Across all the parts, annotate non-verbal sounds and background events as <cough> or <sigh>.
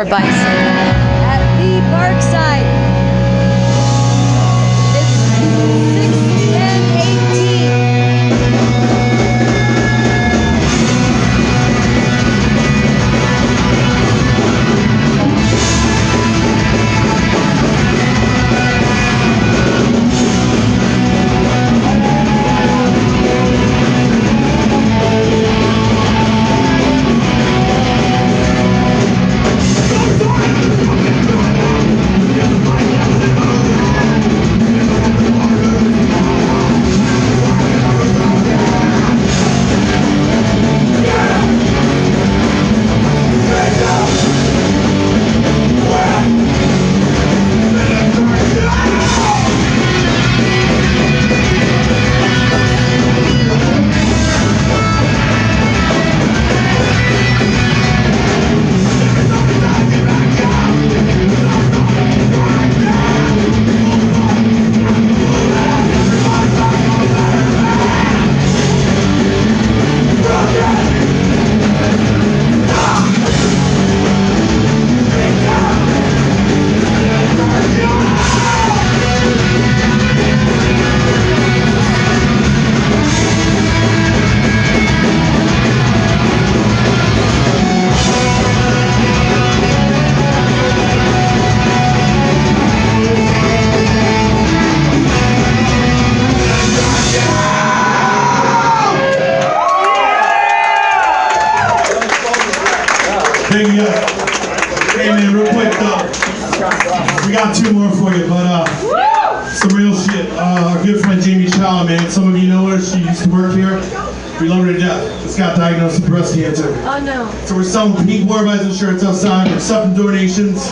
or bikes. some donations.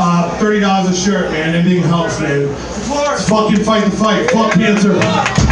Uh, $30 a shirt, man. Anything helps, man. Let's fucking fight the fight. Fuck cancer.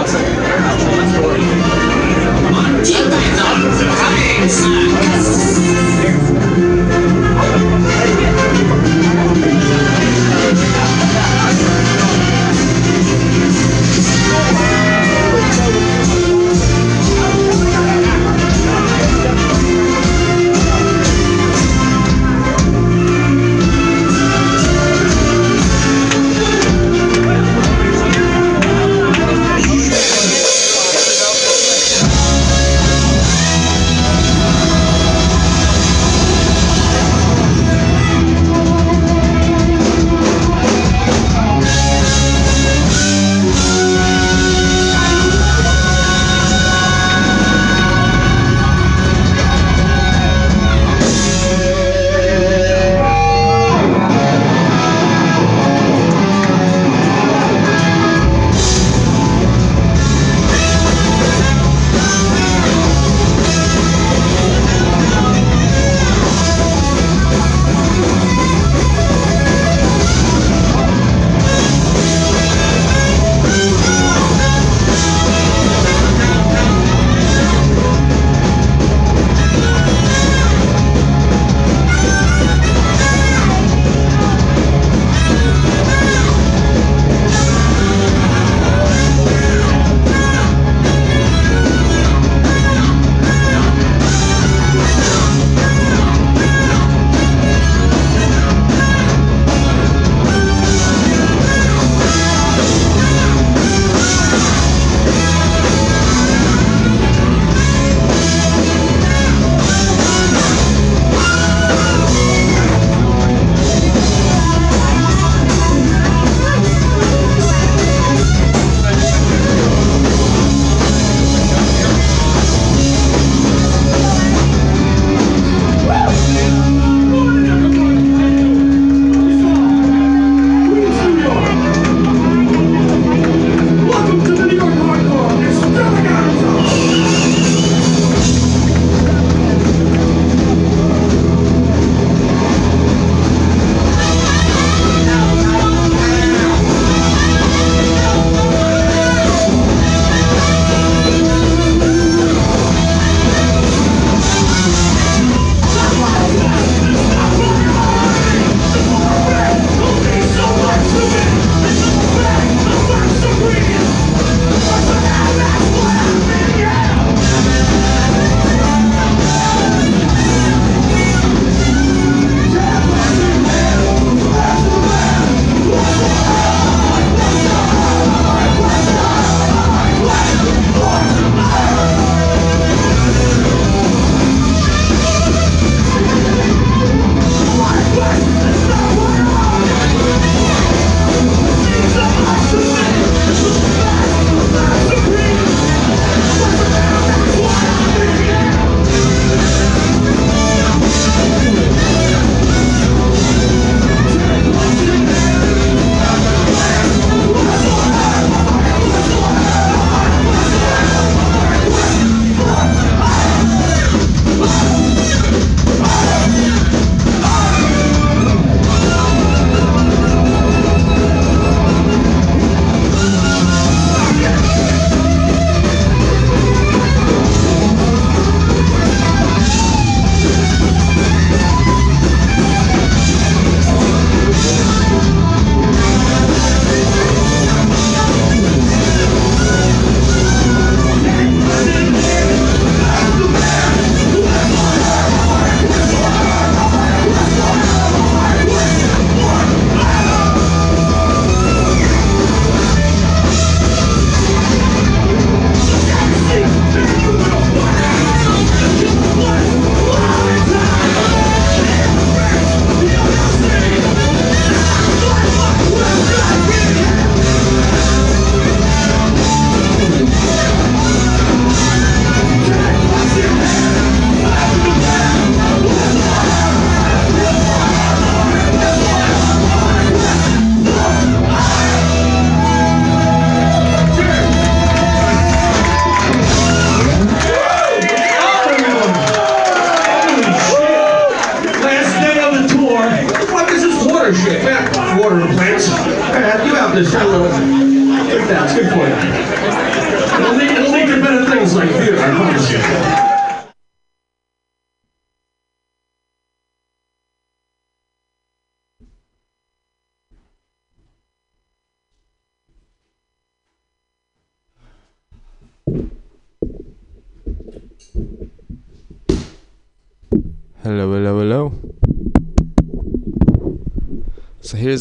I think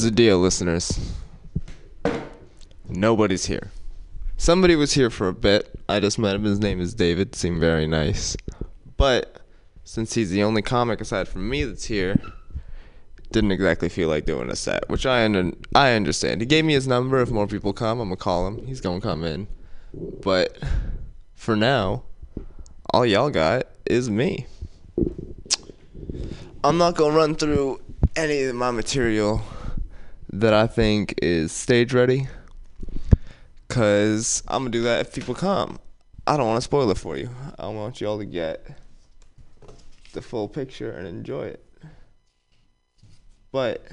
the deal, listeners. Nobody's here. Somebody was here for a bit. I just met him. His name is David. Seemed very nice. But since he's the only comic aside from me that's here, didn't exactly feel like doing a set, which I under- I understand. He gave me his number. If more people come, I'm gonna call him. He's gonna come in. But for now, all y'all got is me. I'm not gonna run through any of my material that I think is stage ready, cause I'm gonna do that if people come. I don't want to spoil it for you. I want y'all to get the full picture and enjoy it. But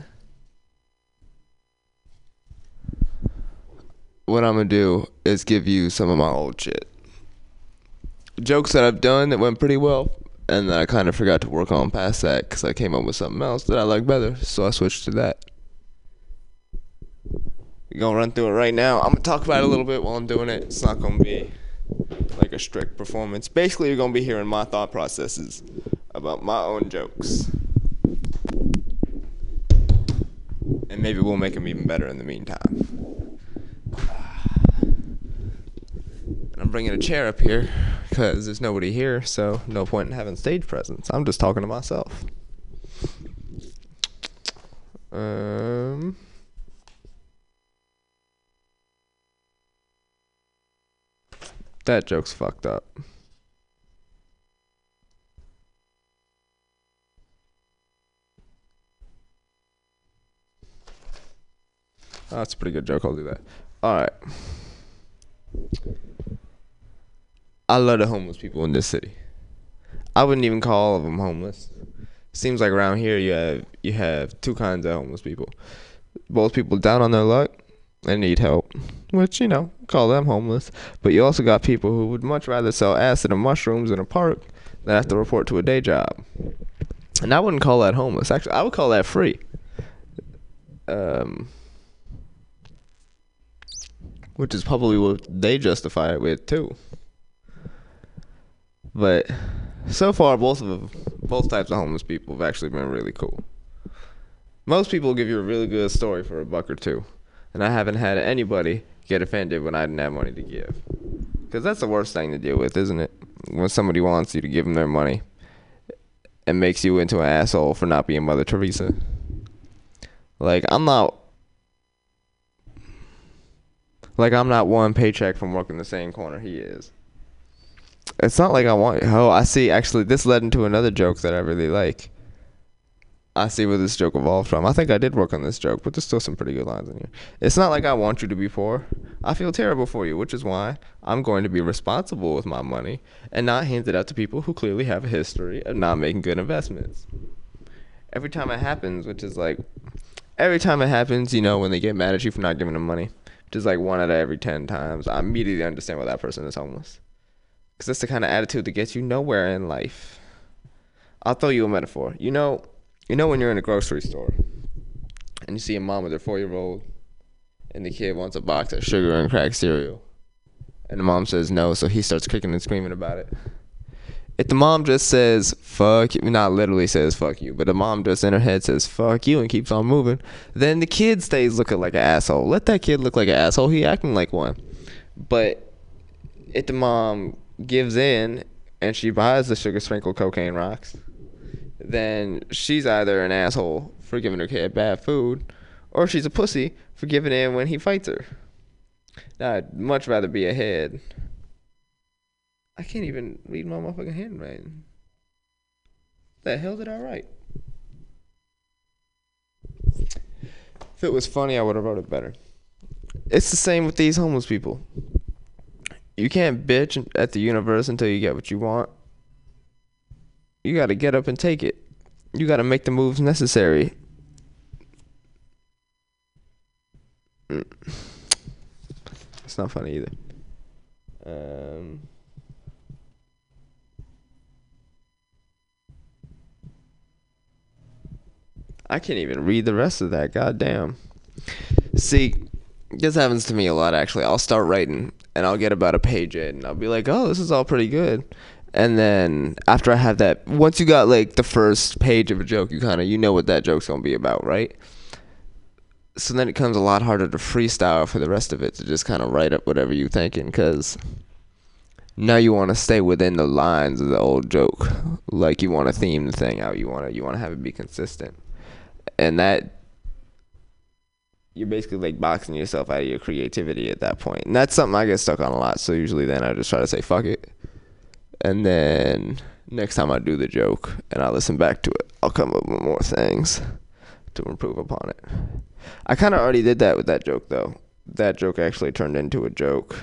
what I'm gonna do is give you some of my old shit. Jokes that I've done that went pretty well, and I kind of forgot to work on past that because I came up with something else that I like better, so I switched to that. We're gonna run through it right now. I'm gonna talk about it a little bit while I'm doing it. It's not gonna be like a strict performance. Basically, you're gonna be hearing my thought processes about my own jokes. And maybe we'll make them even better in the meantime. And I'm bringing a chair up here because there's nobody here, so no point in having stage presence. I'm just talking to myself. Um. That joke's fucked up. Oh, that's a pretty good joke. I'll do that. All right. I love the homeless people in this city. I wouldn't even call all of them homeless. Seems like around here you have you have two kinds of homeless people. Both people down on their luck and need help, which you know call them homeless. But you also got people who would much rather sell acid and mushrooms in a park than have to report to a day job. And I wouldn't call that homeless. Actually, I would call that free. Um, which is probably what they justify it with too. But so far, both of them, both types of homeless people have actually been really cool. Most people give you a really good story for a buck or two, and I haven't had anybody get offended when I didn't have money to give. Because that's the worst thing to deal with, isn't it? When somebody wants you to give them their money and makes you into an asshole for not being Mother Teresa. Like, I'm not. Like, I'm not one paycheck from working the same corner he is. It's not like I want. Oh, I see. Actually, this led into another joke that I really like. I see where this joke evolved from. I think I did work on this joke, but there's still some pretty good lines in here. It's not like I want you to be poor. I feel terrible for you, which is why I'm going to be responsible with my money and not hand it out to people who clearly have a history of not making good investments. Every time it happens, which is like, every time it happens, you know, when they get mad at you for not giving them money, which is like one out of every 10 times, I immediately understand why that person is homeless. Because that's the kind of attitude that gets you nowhere in life. I'll throw you a metaphor. You know, you know when you're in a grocery store and you see a mom with her four year old and the kid wants a box of sugar and cracked cereal. And the mom says no, so he starts kicking and screaming about it. If the mom just says fuck you, not literally says fuck you, but the mom just in her head says fuck you and keeps on moving, then the kid stays looking like an asshole. Let that kid look like an asshole. He acting like one. But if the mom gives in and she buys the sugar sprinkled cocaine rocks, then she's either an asshole for giving her kid bad food, or she's a pussy for giving in when he fights her. Now, I'd much rather be ahead. I can't even read my motherfucking handwriting. The hell did I write? If it was funny, I would have wrote it better. It's the same with these homeless people. You can't bitch at the universe until you get what you want. You got to get up and take it. You got to make the moves necessary. mm. it's not funny either. Um. I can't even read the rest of that. God damn. See, this happens to me a lot actually. I'll start writing and I'll get about a page in and I'll be like, "Oh, this is all pretty good." And then after I have that, once you got like the first page of a joke, you kind of you know what that joke's to be about, right? So then it comes a lot harder to freestyle for the rest of it to just kind of write up whatever you're thinking cuz now you want to stay within the lines of the old joke. Like you want to theme the thing out. You want to you want to have it be consistent. And that you're basically like boxing yourself out of your creativity at that point. And that's something I get stuck on a lot. So usually then I just try to say fuck it. And then next time I do the joke and I listen back to it, I'll come up with more things to improve upon it. I kind of already did that with that joke though. That joke actually turned into a joke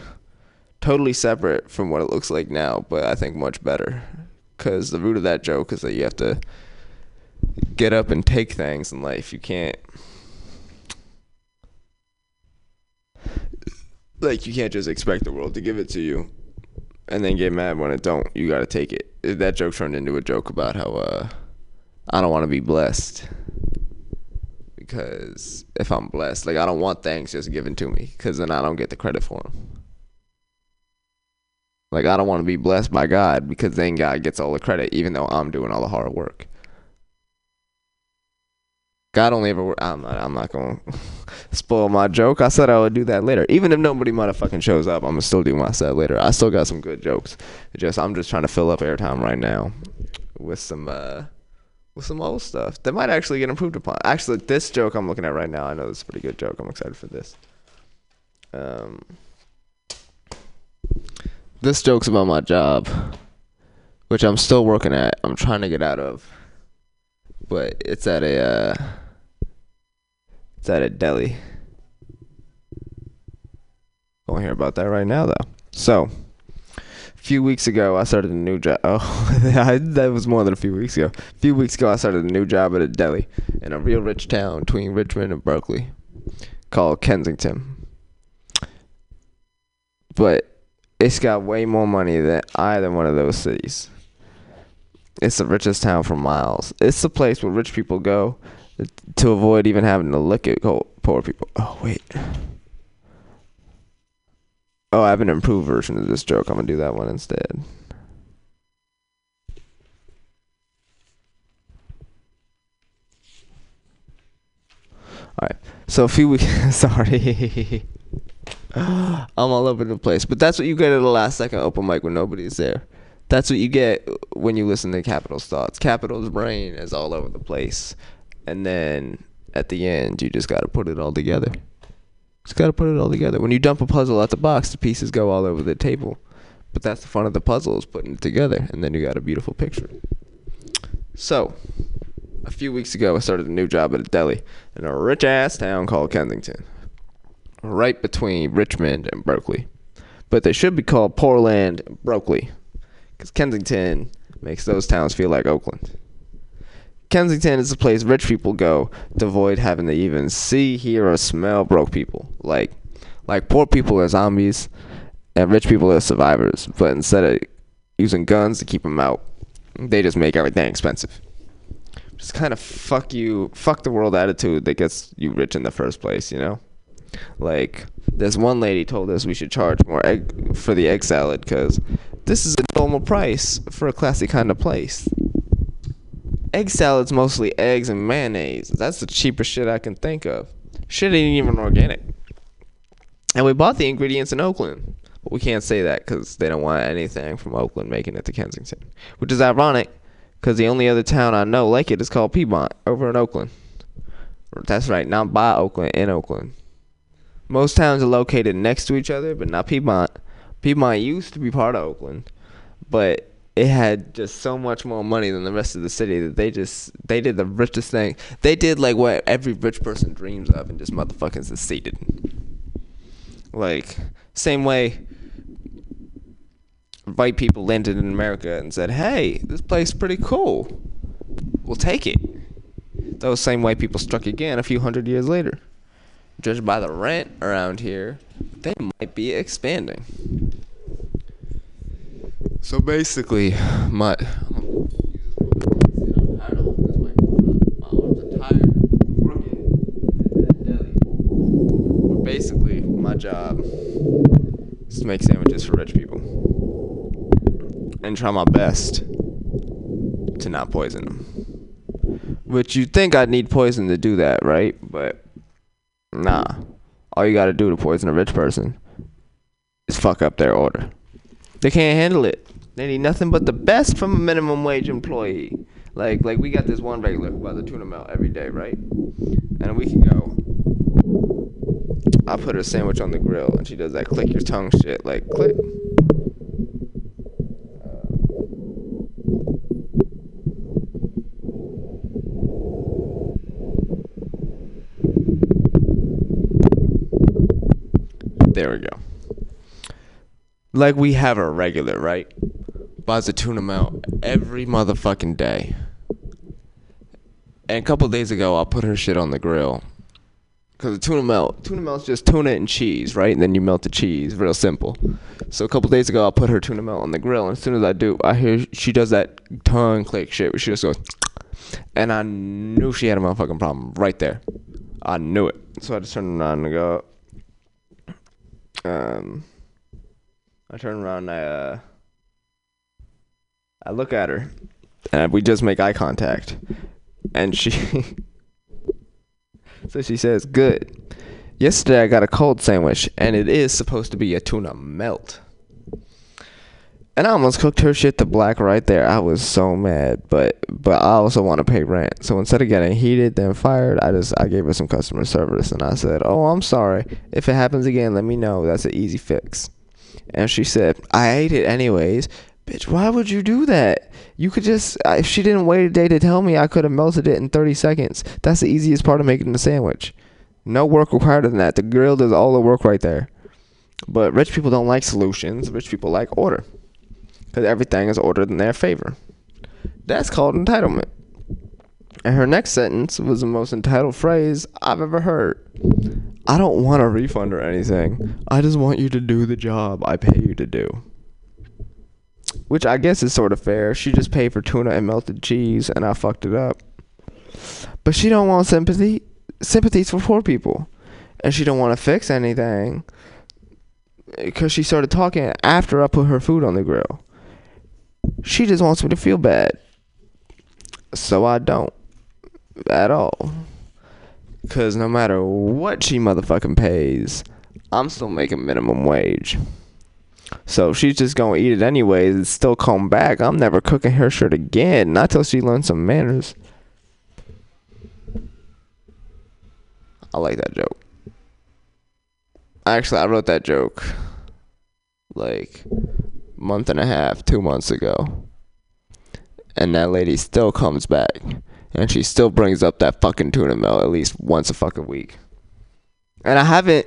totally separate from what it looks like now, but I think much better. Cuz the root of that joke is that you have to get up and take things in life. You can't like you can't just expect the world to give it to you and then get mad when it don't. You got to take it. That joke turned into a joke about how uh I don't want to be blessed. Because if I'm blessed, like I don't want things just given to me cuz then I don't get the credit for them. Like I don't want to be blessed by God because then God gets all the credit even though I'm doing all the hard work. God only ever. I'm not. I'm not gonna <laughs> spoil my joke. I said I would do that later. Even if nobody motherfucking shows up, I'm gonna still do my set later. I still got some good jokes. Just I'm just trying to fill up airtime right now with some uh with some old stuff that might actually get improved upon. Actually, this joke I'm looking at right now, I know is a pretty good joke. I'm excited for this. Um, this joke's about my job, which I'm still working at. I'm trying to get out of, but it's at a. Uh, it's at a deli. Won't hear about that right now, though. So, a few weeks ago, I started a new job. <laughs> Oh, that was more than a few weeks ago. A few weeks ago, I started a new job at a deli in a real rich town between Richmond and Berkeley called Kensington. But it's got way more money than either one of those cities. It's the richest town for miles. It's the place where rich people go to avoid even having to look at poor people. Oh wait. Oh, I have an improved version of this joke. I'm gonna do that one instead. All right. So a few weeks. <laughs> sorry. <laughs> I'm all over the place, but that's what you get at the last second open mic when nobody's there. That's what you get when you listen to Capital's thoughts. Capital's brain is all over the place. And then at the end you just got to put it all together. Just got to put it all together. When you dump a puzzle out the box the pieces go all over the table. But that's the fun of the puzzle is putting it together. And then you got a beautiful picture. So a few weeks ago i started a new job at a deli in a rich ass town called kensington. Right between richmond and berkeley. But they should be called portland and berkeley because kensington makes those towns feel like oakland Kensington is a place rich people go to avoid having to even see, hear, or smell broke people. Like, like poor people are zombies, and rich people are survivors. But instead of using guns to keep them out, they just make everything expensive. Just kind of fuck you, fuck the world attitude that gets you rich in the first place. You know, like this one lady told us we should charge more egg for the egg salad because this is a normal price for a classy kind of place egg salad's mostly eggs and mayonnaise. That's the cheapest shit I can think of. Shit ain't even organic. And we bought the ingredients in Oakland. But we can't say that because they don't want anything from Oakland making it to Kensington. Which is ironic because the only other town I know like it is called Piedmont over in Oakland. That's right, not by Oakland, in Oakland. Most towns are located next to each other, but not Piedmont. Piedmont used to be part of Oakland, but it had just so much more money than the rest of the city that they just they did the richest thing. They did like what every rich person dreams of and just motherfucking succeeded. Like same way white people landed in America and said, "Hey, this place is pretty cool. We'll take it." Those same white people struck again a few hundred years later. Judged by the rent around here, they might be expanding. So basically, my basically my job is to make sandwiches for rich people and try my best to not poison them. Which you think I'd need poison to do that, right? But nah. All you gotta do to poison a rich person is fuck up their order. They can't handle it. They need nothing but the best from a minimum wage employee. Like like we got this one regular buys a tuna melt every day, right? And a week ago, I put her sandwich on the grill and she does that click your tongue shit, like click. We go. Like we have a regular, right? Buys a tuna melt every motherfucking day. And a couple days ago, I put her shit on the grill. Cause the tuna melt, tuna melt's just tuna and cheese, right? And then you melt the cheese, real simple. So a couple days ago, I put her tuna melt on the grill, and as soon as I do, I hear she does that tongue click shit, where she just goes, <tsk> and I knew she had a motherfucking problem right there. I knew it. So I just turned around and go, um, I turn around and I, uh, I look at her, and we just make eye contact, and she, <laughs> so she says, "Good." Yesterday I got a cold sandwich, and it is supposed to be a tuna melt. And I almost cooked her shit to black right there. I was so mad, but but I also want to pay rent. So instead of getting heated then fired, I just I gave her some customer service and I said, "Oh, I'm sorry. If it happens again, let me know. That's an easy fix." And she said, "I ate it anyways." Bitch, why would you do that? You could just if she didn't wait a day to tell me, I could have melted it in 30 seconds. That's the easiest part of making the sandwich. No work required in that. The grill does all the work right there. But rich people don't like solutions. Rich people like order because everything is ordered in their favor. That's called entitlement. And her next sentence was the most entitled phrase I've ever heard. I don't want a refund or anything. I just want you to do the job I pay you to do. Which I guess is sort of fair. She just paid for tuna and melted cheese and I fucked it up. But she don't want sympathy. Sympathy's for poor people. And she don't want to fix anything. Because she started talking after I put her food on the grill. She just wants me to feel bad. So I don't. At all. Because no matter what she motherfucking pays, I'm still making minimum wage. So she's just gonna eat it anyways and still come back, I'm never cooking her shit again. Not till she learns some manners. I like that joke. Actually, I wrote that joke like month and a half, two months ago. And that lady still comes back. And she still brings up that fucking tuna melt at least once a fucking week. And I haven't,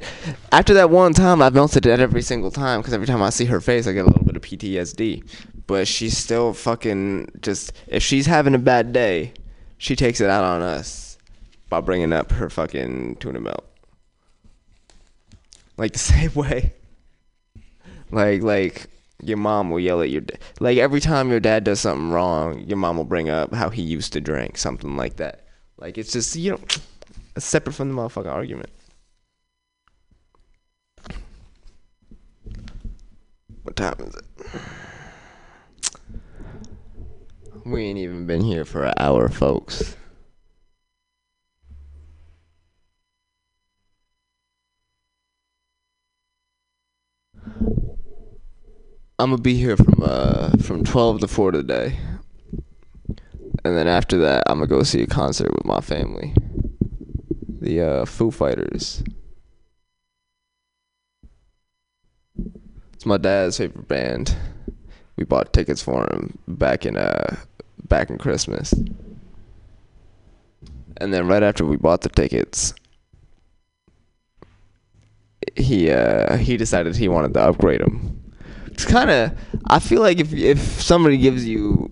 after that one time, I've melted it every single time because every time I see her face, I get a little bit of PTSD. But she's still fucking just, if she's having a bad day, she takes it out on us by bringing up her fucking tuna melt. Like the <laughs> same way. Like, like, your mom will yell at your dad. Like every time your dad does something wrong, your mom will bring up how he used to drink, something like that. Like it's just you know, separate from the motherfucking argument. What time is it? We ain't even been here for an hour, folks. I'm gonna be here from uh from twelve to four today, and then after that I'm gonna go see a concert with my family. The uh, Foo Fighters. It's my dad's favorite band. We bought tickets for him back in uh back in Christmas. And then right after we bought the tickets, he uh he decided he wanted to upgrade them it's kind of I feel like if if somebody gives you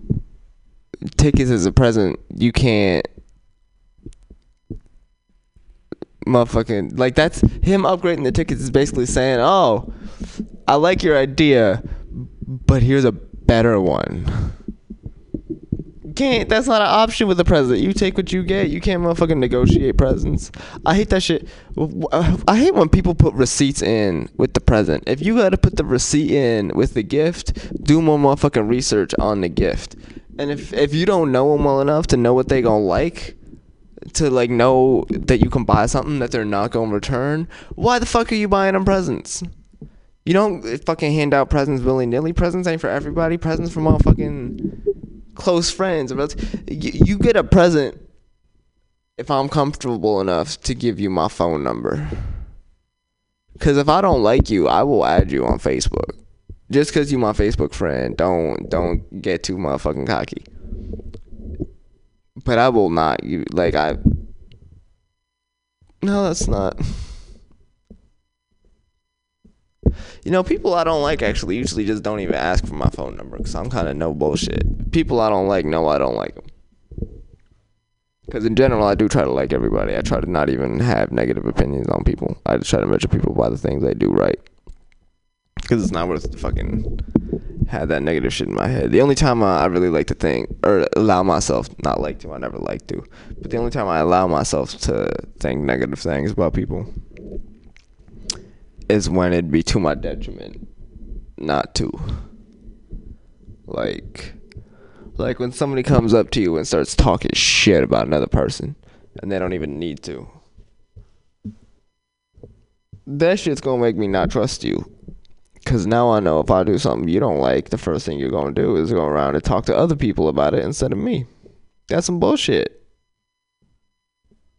tickets as a present, you can't motherfucking like that's him upgrading the tickets is basically saying, "Oh, I like your idea, but here's a better one." Can't. That's not an option with the president. You take what you get. You can't motherfucking negotiate presents. I hate that shit. Uh, I hate when people put receipts in with the present. If you gotta put the receipt in with the gift, do more motherfucking research on the gift. And if if you don't know them well enough to know what they gonna like, to like know that you can buy something that they're not gonna return, why the fuck are you buying them presents? You don't uh, fucking hand out presents willy nilly. Presents ain't for everybody. Presents for motherfucking close friends. You, you get a present if I'm comfortable enough to give you my phone number. Cause if I don't like you, I will add you on Facebook. Just cause you my Facebook friend, don't don't get too motherfucking cocky. But I will not you like I. No, that's not. <laughs> You know, people I don't like actually usually just don't even ask for my phone number because I'm kind of no bullshit. People I don't like know I don't like them. Because in general, I do try to like everybody. I try to not even have negative opinions on people. I just try to measure people by the things they do right. Because it's not worth fucking have that negative shit in my head. The only time I really like to think, or allow myself, not like to, I never like to, but the only time I allow myself to think negative things about people is when it'd be to my detriment not to. Like, like when somebody comes up to you and starts talking shit about another person, and they don't even need to. That shit's gonna make me not trust you. Cause now I know if I do something you don't like, the first thing you're gonna do is go around and talk to other people about it instead of me. That's some bullshit.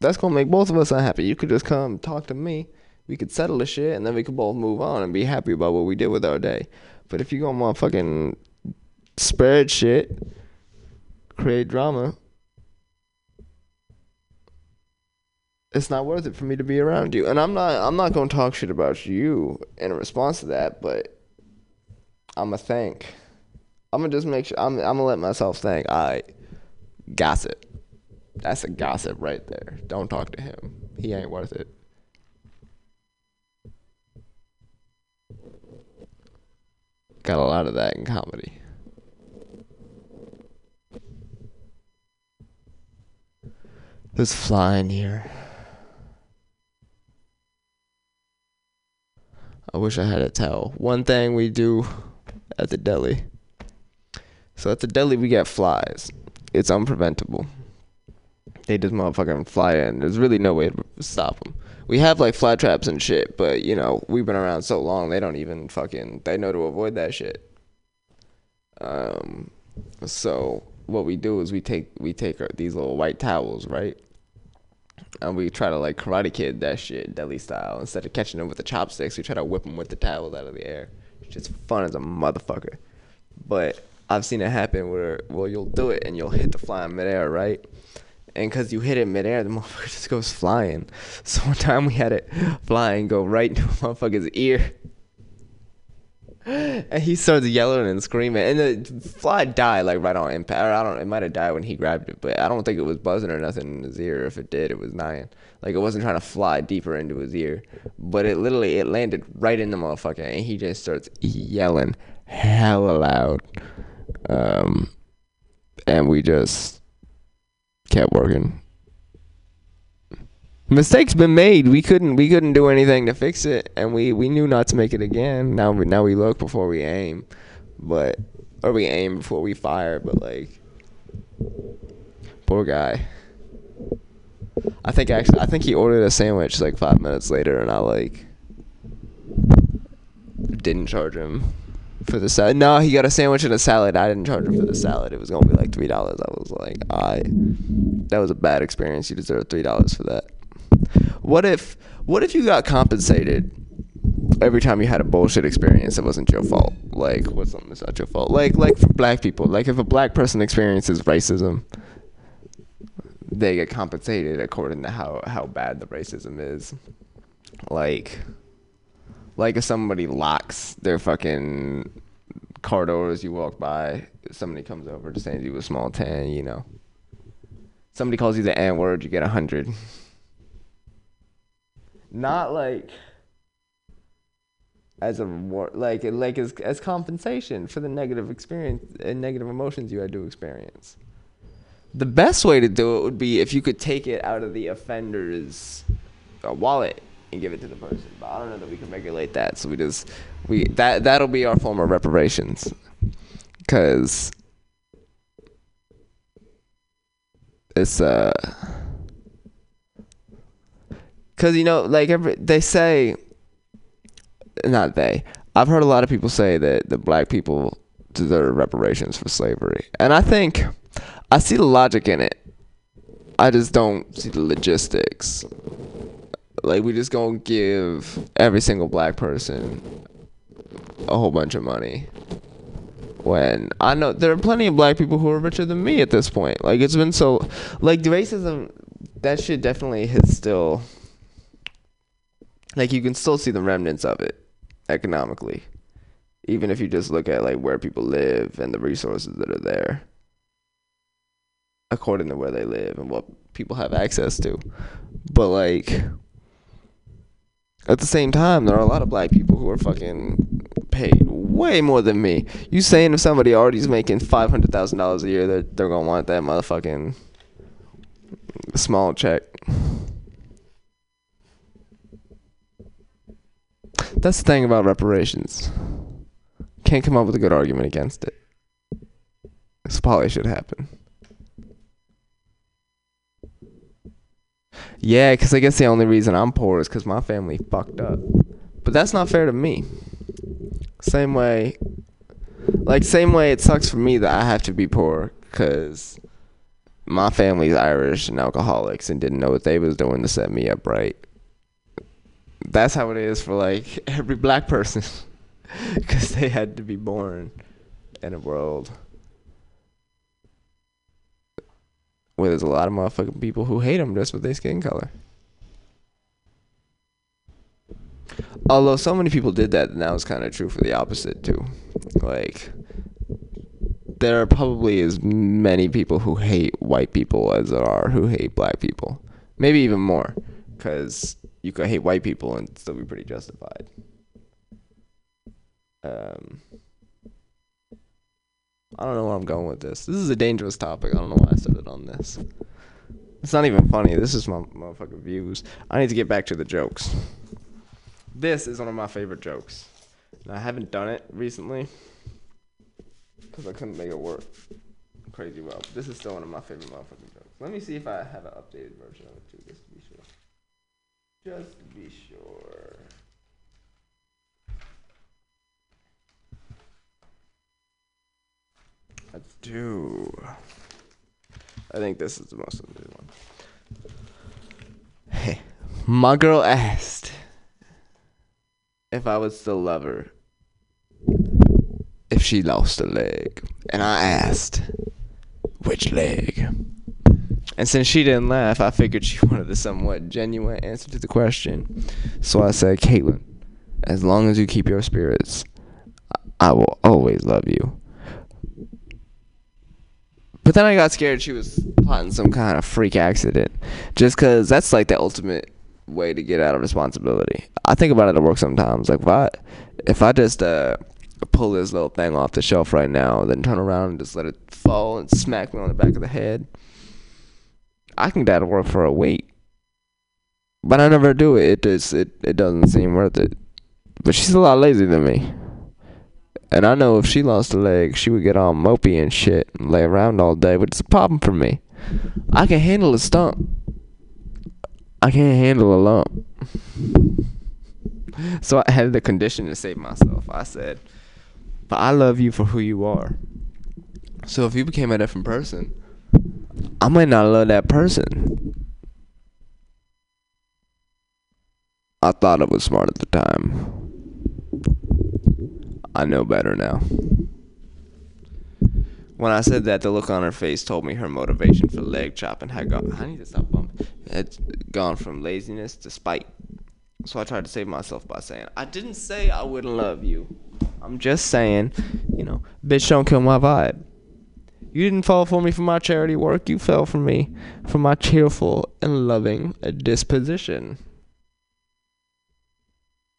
That's gonna make both of us unhappy. You could just come talk to me we could settle the shit and then we could both move on and be happy about what we did with our day. But if you go motherfucking spread shit, create drama, it's not worth it for me to be around you. And I'm not I'm not gonna talk shit about you in response to that, but I'ma think. I'm gonna just make sure I'm I'm gonna let myself think, I gossip. That's a gossip right there. Don't talk to him. He ain't worth it. Got a lot of that in comedy. There's flying here. I wish I had a towel. One thing we do at the deli. So at the deli we get flies. It's unpreventable. They just motherfucking fly in. There's really no way to stop them we have like fly traps and shit, but you know, we've been around so long, they don't even fucking they know to avoid that shit. Um, so what we do is we take we take our, these little white towels, right? And we try to like karate kid that shit, deli style. Instead of catching them with the chopsticks, we try to whip them with the towels out of the air. It's just fun as a motherfucker. But I've seen it happen where well you'll do it and you'll hit the fly in midair, right? And because you hit it midair, the <laughs> motherfucker just goes flying. So one time we had it flying go right into a motherfucker's ear. <laughs> And he starts yelling and screaming, and the fly died like right on impact. Or I don't. It might have died when he grabbed it, but I don't think it was buzzing or nothing in his ear. If it did, it was dying. Like it wasn't trying to fly deeper into his ear, but it literally it landed right in the motherfucker, and he just starts yelling hella loud. Um, and we just kept working. Mistakes been made. We couldn't we couldn't do anything to fix it, and we we knew not to make it again. Now we now we look before we aim, but or we aim before we fire. But like, poor guy. I think actually I think he ordered a sandwich like five minutes later, and I like didn't charge him for the salad. No, he got a sandwich and a salad. I didn't charge him for the salad. It was gonna be like three dollars. I was like, I that was a bad experience. You deserve three dollars for that. What if what if you got compensated every time you had a bullshit experience that wasn't your fault? Like what's something that's not your fault? Like like for black people. Like if a black person experiences racism, they get compensated according to how, how bad the racism is. Like like if somebody locks their fucking car doors, you walk by, somebody comes over to send you a small tan, you know. Somebody calls you the N word, you get a hundred. not like as a reward, like like as as compensation for the negative experience and negative emotions you had to experience. The best way to do it would be if you could take it out of the offender's uh, wallet and give it to the person. But I don't know that we can regulate that, so we just we that that'll be our form of reparations, because it's uh because you know like every they say not they i've heard a lot of people say that the black people deserve reparations for slavery. And i think i see the logic in it. I just don't see the logistics like we just gonna give every single black person a whole bunch of money when I know there are plenty of black people who are richer than me at this point. Like it's been so like the racism that shit definitely has still like you can still see the remnants of it economically. Even if you just look at like where people live and the resources that are there according to where they live and what people have access to. But like at the same time, there are a lot of black people who are fucking paid way more than me. You saying if somebody already is making five hundred thousand dollars a year, that they're gonna want that motherfucking small check. That's the thing about reparations. Can't come up with a good argument against it. This probably should happen. Yeah, because I guess the only reason I'm poor is because my family fucked up. But that's not fair to me. Same way, like, same way it sucks for me that I have to be poor because my family's Irish and alcoholics and didn't know what they was doing to set me up right. That's how it is for, like, <laughs> every black person <laughs> because they had to be born in a world where there's a lot of motherfucking people who hate them just with their skin color. Although so many people did that, now it's kind of true for the opposite too. Like, there are probably as many people who hate white people as there are who hate black people. Maybe even more, because you could hate white people and still be pretty justified. Um, I don't know where I'm going with this. This is a dangerous topic. I don't know why I started on this. It's not even funny. This is my motherfucking views. I need to get back to the jokes. This is one of my favorite jokes. And I haven't done it recently because I couldn't make it work crazy well. But this is still one of my favorite motherfucking jokes. Let me see if I have an updated version of it too, just to be sure. Just to be sure. I do. I think this is the most updated one. Hey, my girl asked if I would still love her if she lost a leg. And I asked, which leg? And since she didn't laugh, I figured she <laughs> wanted a somewhat genuine answer to the question. So I said, Caitlin, as long as you keep your spirits, I will always love you. But then I got scared she was plotting some kind of freak accident. Just because that's like the ultimate way to get out of responsibility. I think about it at work sometimes. Like, if I, if I just uh, pull this little thing off the shelf right now, then turn around and just let it fall and smack me on the back of the head, I can get out of work for a week. But I never do it. It just it, it doesn't seem worth it. But she's a lot lazier than me. And I know if she lost a leg, she would get all mopey and shit and lay around all day, but it's a problem for me. I can handle a stump. I can't handle a lump. <laughs> So I had the condition to save myself. I said, but I love you for who you are. So if you became a different person, I might not love that person. I thought it was smart at the time. I know better now. When I said that, the look on her face told me her motivation for leg chopping had gone. I need to stop bumping. Had gone from laziness to spite. So I tried to save myself by saying, I didn't say I wouldn't love you. I'm just saying, you know, bitch, don't kill my vibe. You didn't fall for me for my charity work. You fell for me for my cheerful and loving disposition.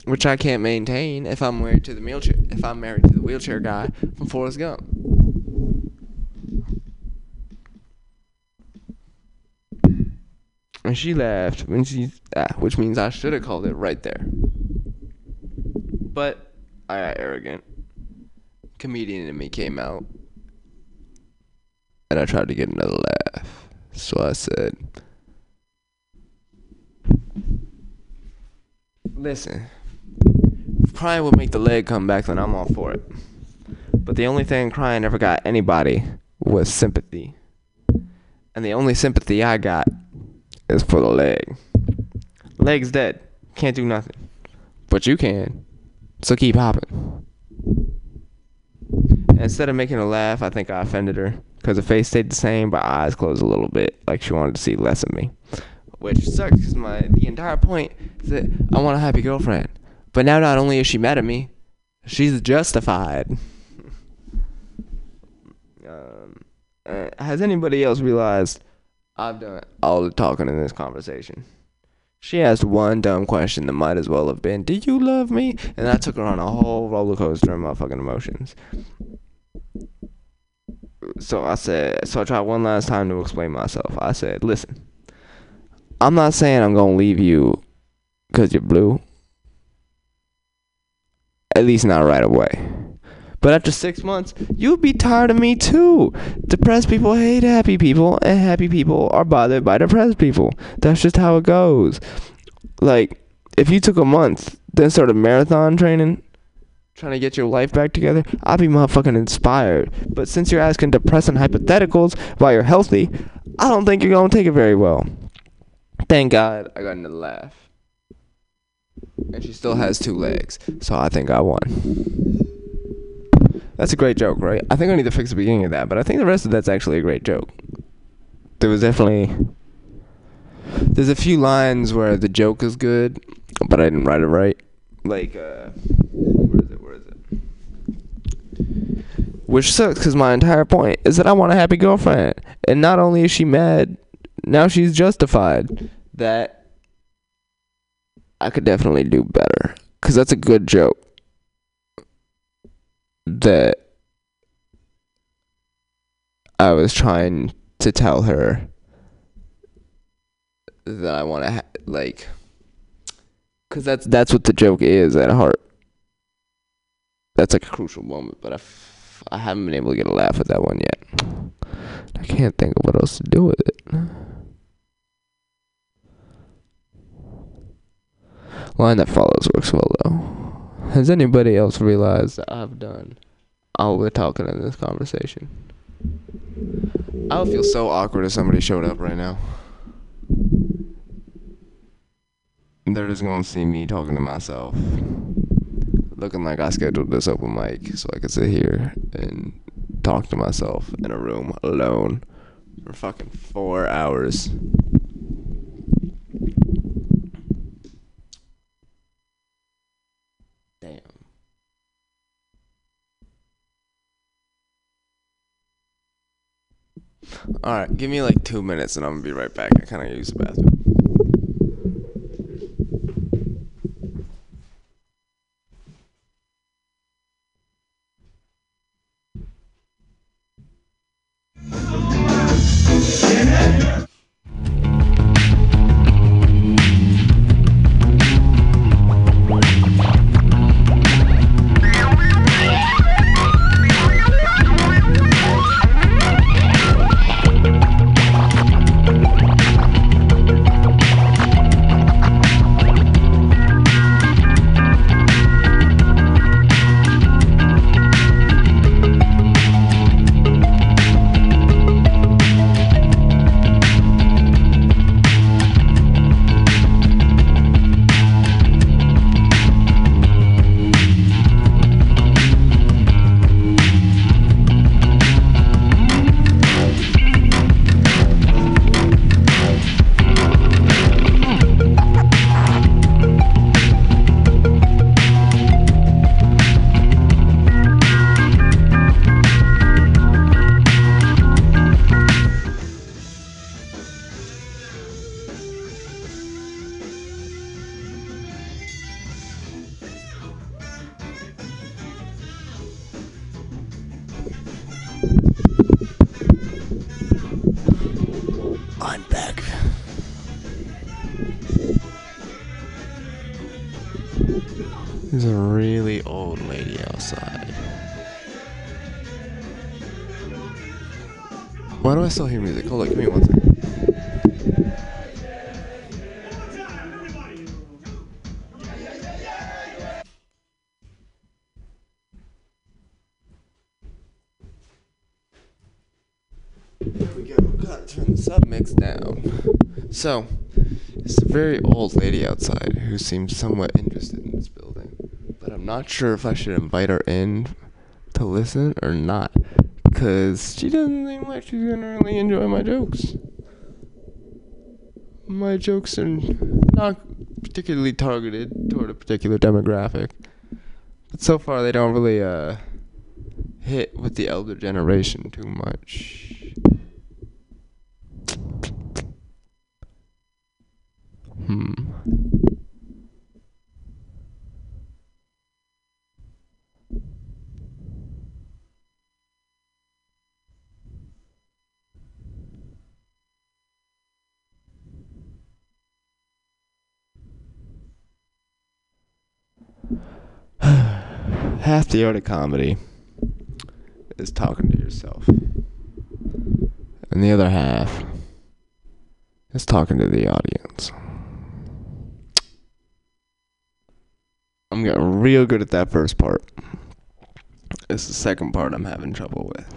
Which I can't maintain if I'm married to the wheelchair if I'm married to the wheelchair guy from Forrest Gump. And she laughed when she, ah, which means I should have called it right there. But I got arrogant. Comedian in me came out, and I tried to get another laugh. So I said, "Listen, crying would make the leg come back, then I'm all for it. But the only thing crying ever got anybody was sympathy, and the only sympathy I got." is for the leg. Leg's dead. Can't do nothing. But you can. So keep hopping. Instead of making her laugh, I think I offended her. Because her face stayed the same, but eyes closed a little bit. Like she wanted to see less of me. Which sucks because my the entire point is that I want a happy girlfriend. But now not only is she mad at me, she's justified. <laughs> um, uh, has anybody else realized I've done all the talking in this conversation. She asked one dumb question that might as well have been, Do you love me? And I took her on a whole roller coaster of my fucking emotions. So I said, so I tried one last time to explain myself. I said, Listen, I'm not saying I'm going to leave you because you're blue. At least not right away. But after six months, you'll be tired of me too. Depressed people hate happy people, and happy people are bothered by depressed people. That's just how it goes. Like, if you took a month, then started marathon training, trying to get your life back together, I'd be motherfucking inspired. But since you're asking depressing hypotheticals while you're healthy, I don't think you're gonna take it very well. Thank God I got another laugh. And she still has two legs, so I think I won. That's a great joke, right? I think I need to fix the beginning of that, but I think the rest of that's actually a great joke. There was definitely there's a few lines where the joke is good, but I didn't write it right. Like uh where is it? Where is it? Which sucks cuz my entire point is that I want a happy girlfriend. And not only is she mad, now she's justified that I could definitely do better cuz that's a good joke that I was trying to tell her that I want to ha- like cuz that's that's what the joke is at heart. That's like a crucial moment, but I f- I haven't been able to get a laugh at that one yet. I can't think of what else to do with it. Line that follows works well though. Has anybody else realized that I've done all the talking in this conversation? I would feel so awkward if somebody showed up right now. They're just gonna see me talking to myself. Looking like I scheduled this open mic so I could sit here and talk to myself in a room alone for fucking four hours. Damn. Alright, give me like two minutes and I'm gonna be right back. I kinda use the bathroom. So, it's a very old lady outside who seems somewhat interested in this building. But I'm not sure if I should invite her in to listen or not. Because she doesn't seem like she's gonna really enjoy my jokes. My jokes are not particularly targeted toward a particular demographic. But so far, they don't really uh, hit with the elder generation too much. Hmm. <sighs> Half the art of comedy is talking to yourself. And the other half is talking to the audience. I'm getting real good at that first part. It's the second part I'm having trouble with.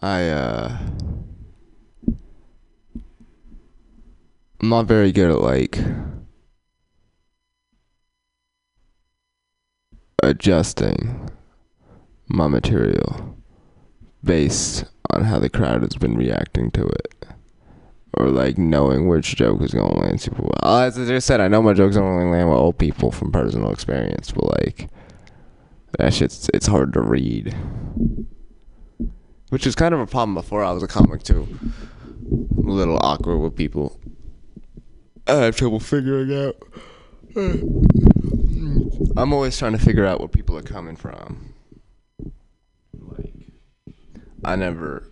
I uh I'm not very good at like adjusting my material based on how the crowd has been reacting to it. Or like knowing which joke is gonna land super well. Oh, as I just said, I know my jokes really land with old people from personal experience, but like that shit's it's hard to read. Which is kind of a problem before I was a comic too. I'm a little awkward with people. I have trouble figuring out. I'm always trying to figure out where people are coming from. Like, I never.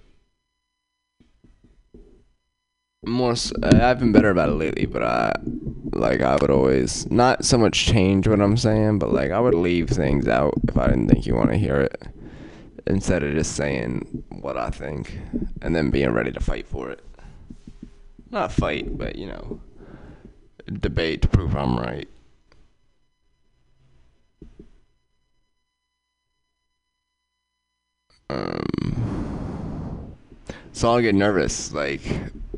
More, s- I've been better about it lately, but I, like, I would always not so much change what I'm saying, but like, I would leave things out if I didn't think you want to hear it, instead of just saying what I think and then being ready to fight for it. Not fight, but you know, debate to prove I'm right. Um, so I'll get nervous, like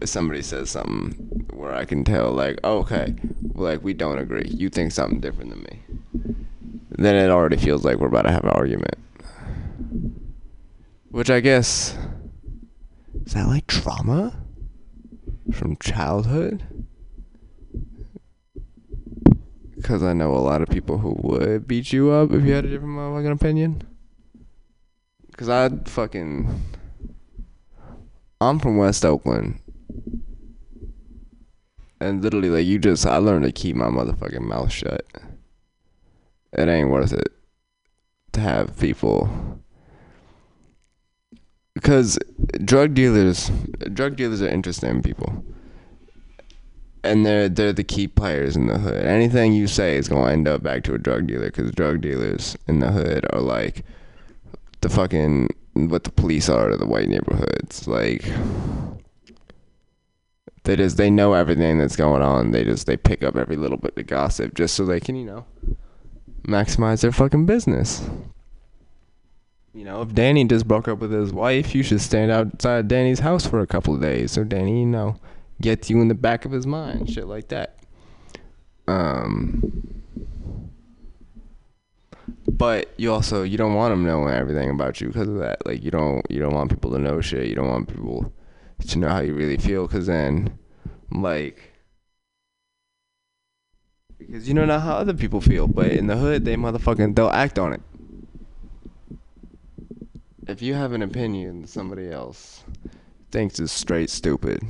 somebody says something where I can tell, like, okay, like we don't agree. You think something different than me. Then it already feels like we're about to have an argument. Which I guess is that like trauma from childhood? Because I know a lot of people who would beat you up if you had a different motherfucking opinion. Because I'd fucking. I'm from West Oakland. And literally, like, you just. I learned to keep my motherfucking mouth shut. It ain't worth it to have people. Because drug dealers. Drug dealers are interesting people and they're they're the key players in the hood. Anything you say is gonna end up back to a drug dealer because drug dealers in the hood are like the fucking what the police are to the white neighborhoods. Like they just they know everything that's going on. They just they pick up every little bit of gossip just so they can you know maximize their fucking business. You know, if Danny just broke up with his wife, you should stand outside Danny's house for a couple of days so Danny, you know, gets you in the back of his mind, shit like that. Um, but you also you don't want them knowing everything about you because of that. Like you don't you don't want people to know shit. You don't want people to know how you really feel because then, like, because you don't know how other people feel. But in the hood, they motherfucking they'll act on it. If you have an opinion somebody else thinks is straight stupid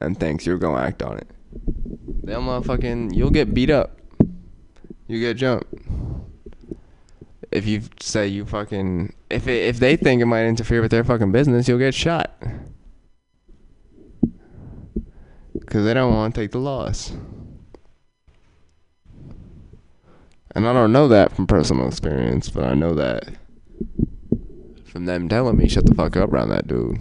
and thinks you're gonna act on it, they'll motherfucking you'll get beat up. You get jumped. If you say you fucking if it, if they think it might interfere with their fucking business, you'll get shot. Because they don't want to take the loss. And I don't know that from personal experience, but I know that from them telling me shut the fuck up around that dude.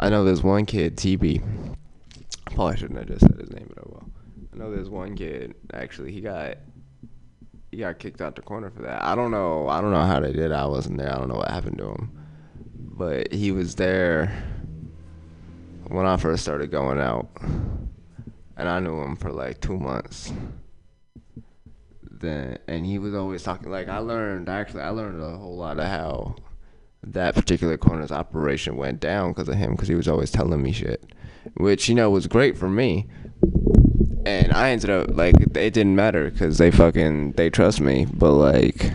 I know there's one kid, TB. Probably shouldn't have just said his name, but oh I will. I know there's one kid. Actually, he got he got kicked out the corner for that. I don't know. I don't know how they did. I wasn't there. I don't know what happened to him. But he was there when I first started going out, and I knew him for like two months. Then and he was always talking like I learned. Actually, I learned a whole lot of how that particular corner's operation went down because of him because he was always telling me shit which you know was great for me and i ended up like it didn't matter because they fucking they trust me but like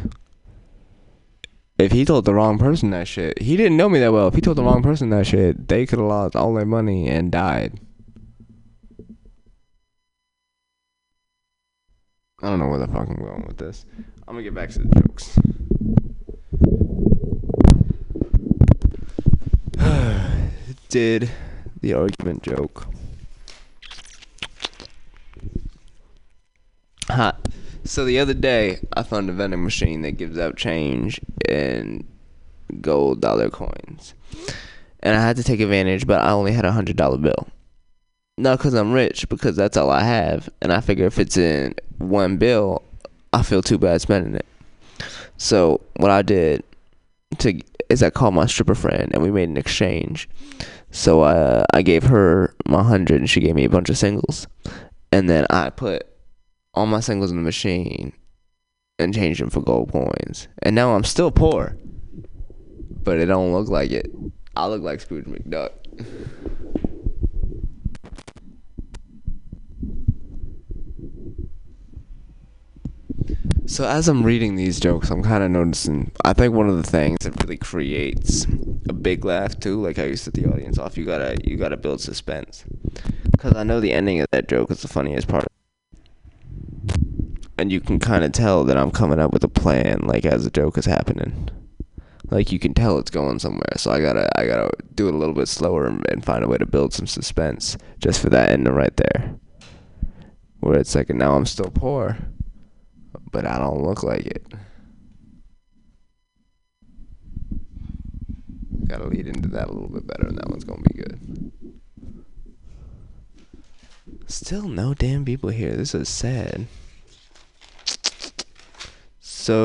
if he told the wrong person that shit he didn't know me that well. If he told the wrong person that shit they could have lost all their money and died. I don't know where the fuck i'm going with this. I'm gonna get back to the jokes. <sighs> Did the argument joke. Ha. So the other day, I found a vending machine that gives out change in gold dollar coins. And I had to take advantage, but I only had a hundred dollar bill. Not because I'm rich, because that's all I have. And I figure if it's in one bill, I feel too bad spending it. So what I did to is I called my stripper friend and we made an exchange. So uh, I gave her my hundred and she gave me a bunch of singles, and then I put all my singles in the machine and changed them for gold coins. And now I'm still poor, but it don't look like it. I look like Scrooge McDuck. So as I'm reading these jokes, I'm kind of noticing. I think one of the things that really creates a big laugh too, like how you set the audience off, you gotta you gotta build suspense. Cause I know the ending of that joke is the funniest part, and you can kind of tell that I'm coming up with a plan, like as the joke is happening. Like you can tell it's going somewhere, so I gotta I gotta do it a little bit slower and, and find a way to build some suspense just for that ending right there. Where it's like, now I'm still poor but I don't look like it. Gotta lead into that a little bit better, and that one's gonna be good. Still no damn people here. This is sad. So.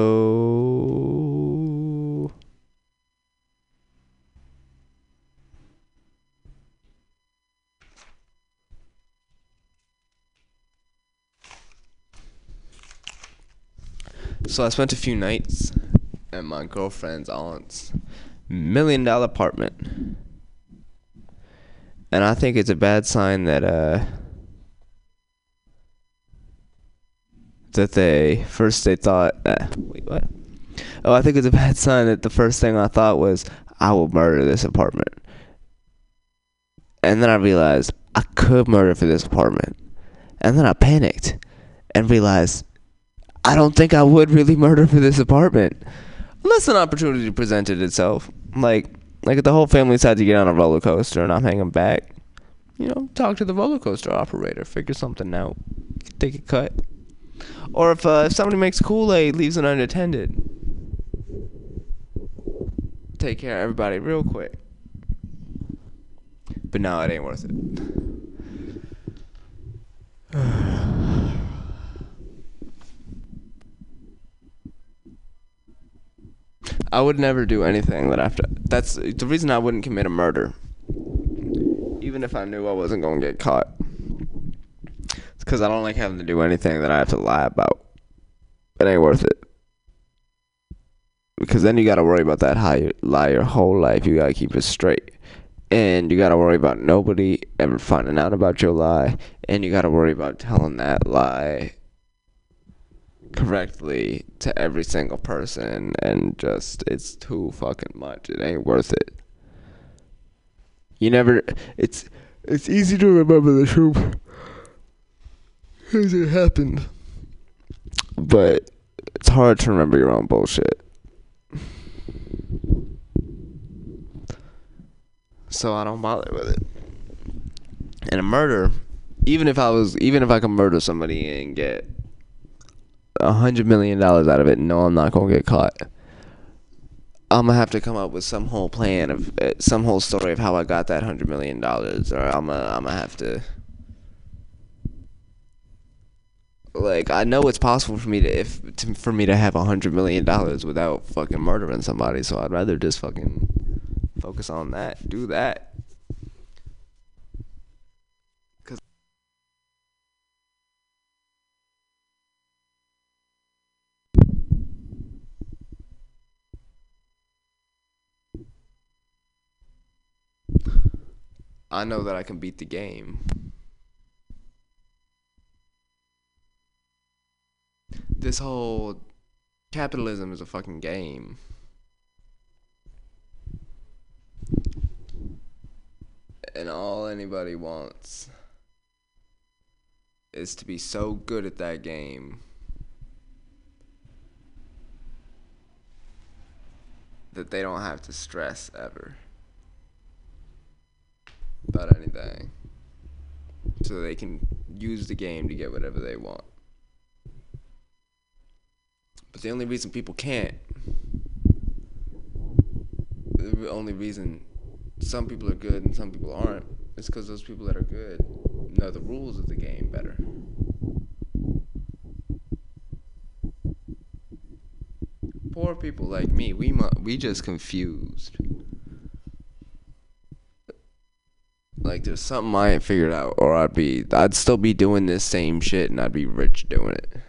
So I spent a few nights at my girlfriend's aunt's million dollar apartment. And I think it's a bad sign that uh that they first they thought uh, wait what? Oh, I think it's a bad sign that the first thing I thought was I will murder this apartment. And then I realized I could murder for this apartment. And then I panicked and realized I don't think I would really murder for this apartment. Unless an opportunity presented itself. Like like if the whole family decided to get on a roller coaster and I'm hanging back. You know, talk to the roller coaster operator, figure something out, take a cut. Or if uh, if somebody makes Kool Aid, leaves it unattended, take care everybody real quick. But no, it ain't worth it. <sighs> I would never do anything that after. That's the reason I wouldn't commit a murder, even if I knew I wasn't going to get caught. It's because I don't like having to do anything that I have to lie about. It ain't worth it. Because then you got to worry about that high, lie your whole life. You got to keep it straight. And you got to worry about nobody ever finding out about your lie. And you got to worry about telling that lie correctly to every single person and just it's too fucking much. It ain't worth it. You never it's it's easy to remember the truth. Cause it happened. But it's hard to remember your own bullshit. So I don't bother with it. And a murder, even if I was, even if I could murder somebody and get a hundred million dollars out of it, no, I'm not gonna get caught. I'm gonna have to come up with some whole plan of uh, some whole story of how I got that hundred million dollars, or I'm gonna I'm gonna have to. Like I know it's possible for me to if to, for me to have a hundred million dollars without fucking murdering somebody, so I'd rather just fucking focus on that, do that. Cause I know that I can beat the game. This whole capitalism is a fucking game. And all anybody wants is to be so good at that game that they don't have to stress ever about anything. So they can use the game to get whatever they want. But the only reason people can't, the only reason some people are good and some people aren't, is because those people that are good know the rules of the game better. Poor people like me, we mu- we just confused. Like there's something I ain't figured out, or I'd be I'd still be doing this same shit and I'd be rich doing it.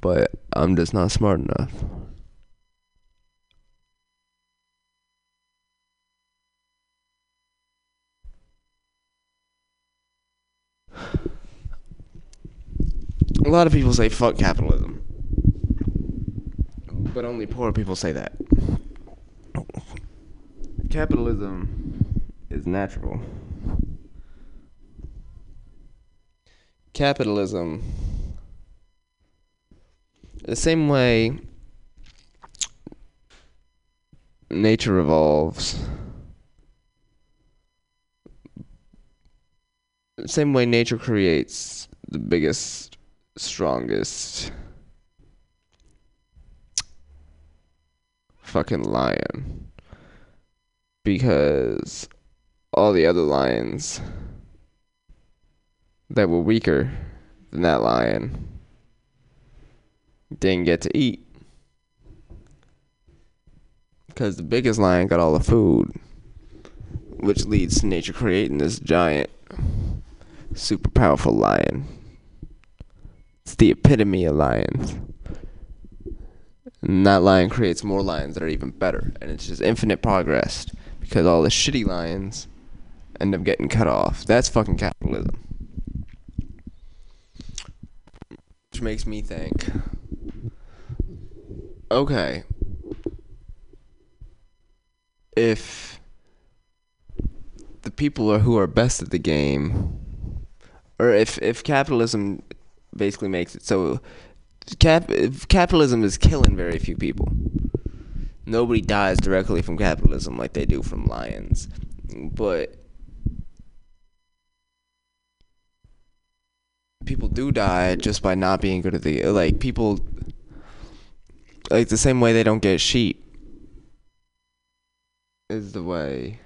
But I'm just not smart enough. A lot of people say fuck capitalism. But only poor people say that. Capitalism is natural. Capitalism, the same way nature evolves, the same way nature creates the biggest, strongest fucking lion. Because all the other lions that were weaker than that lion didn't get to eat. Because the biggest lion got all the food, which leads to nature creating this giant, super powerful lion. It's the epitome of lions. And that lion creates more lions that are even better. And it's just infinite progress because all the shitty lions end up getting cut off. That's fucking capitalism. Which makes me think okay, if the people are who are best at the game, or if, if capitalism basically makes it so cap- capitalism is killing very few people nobody dies directly from capitalism like they do from lions. But people do die just by not being good at the like people like the same way they don't get sheep is the way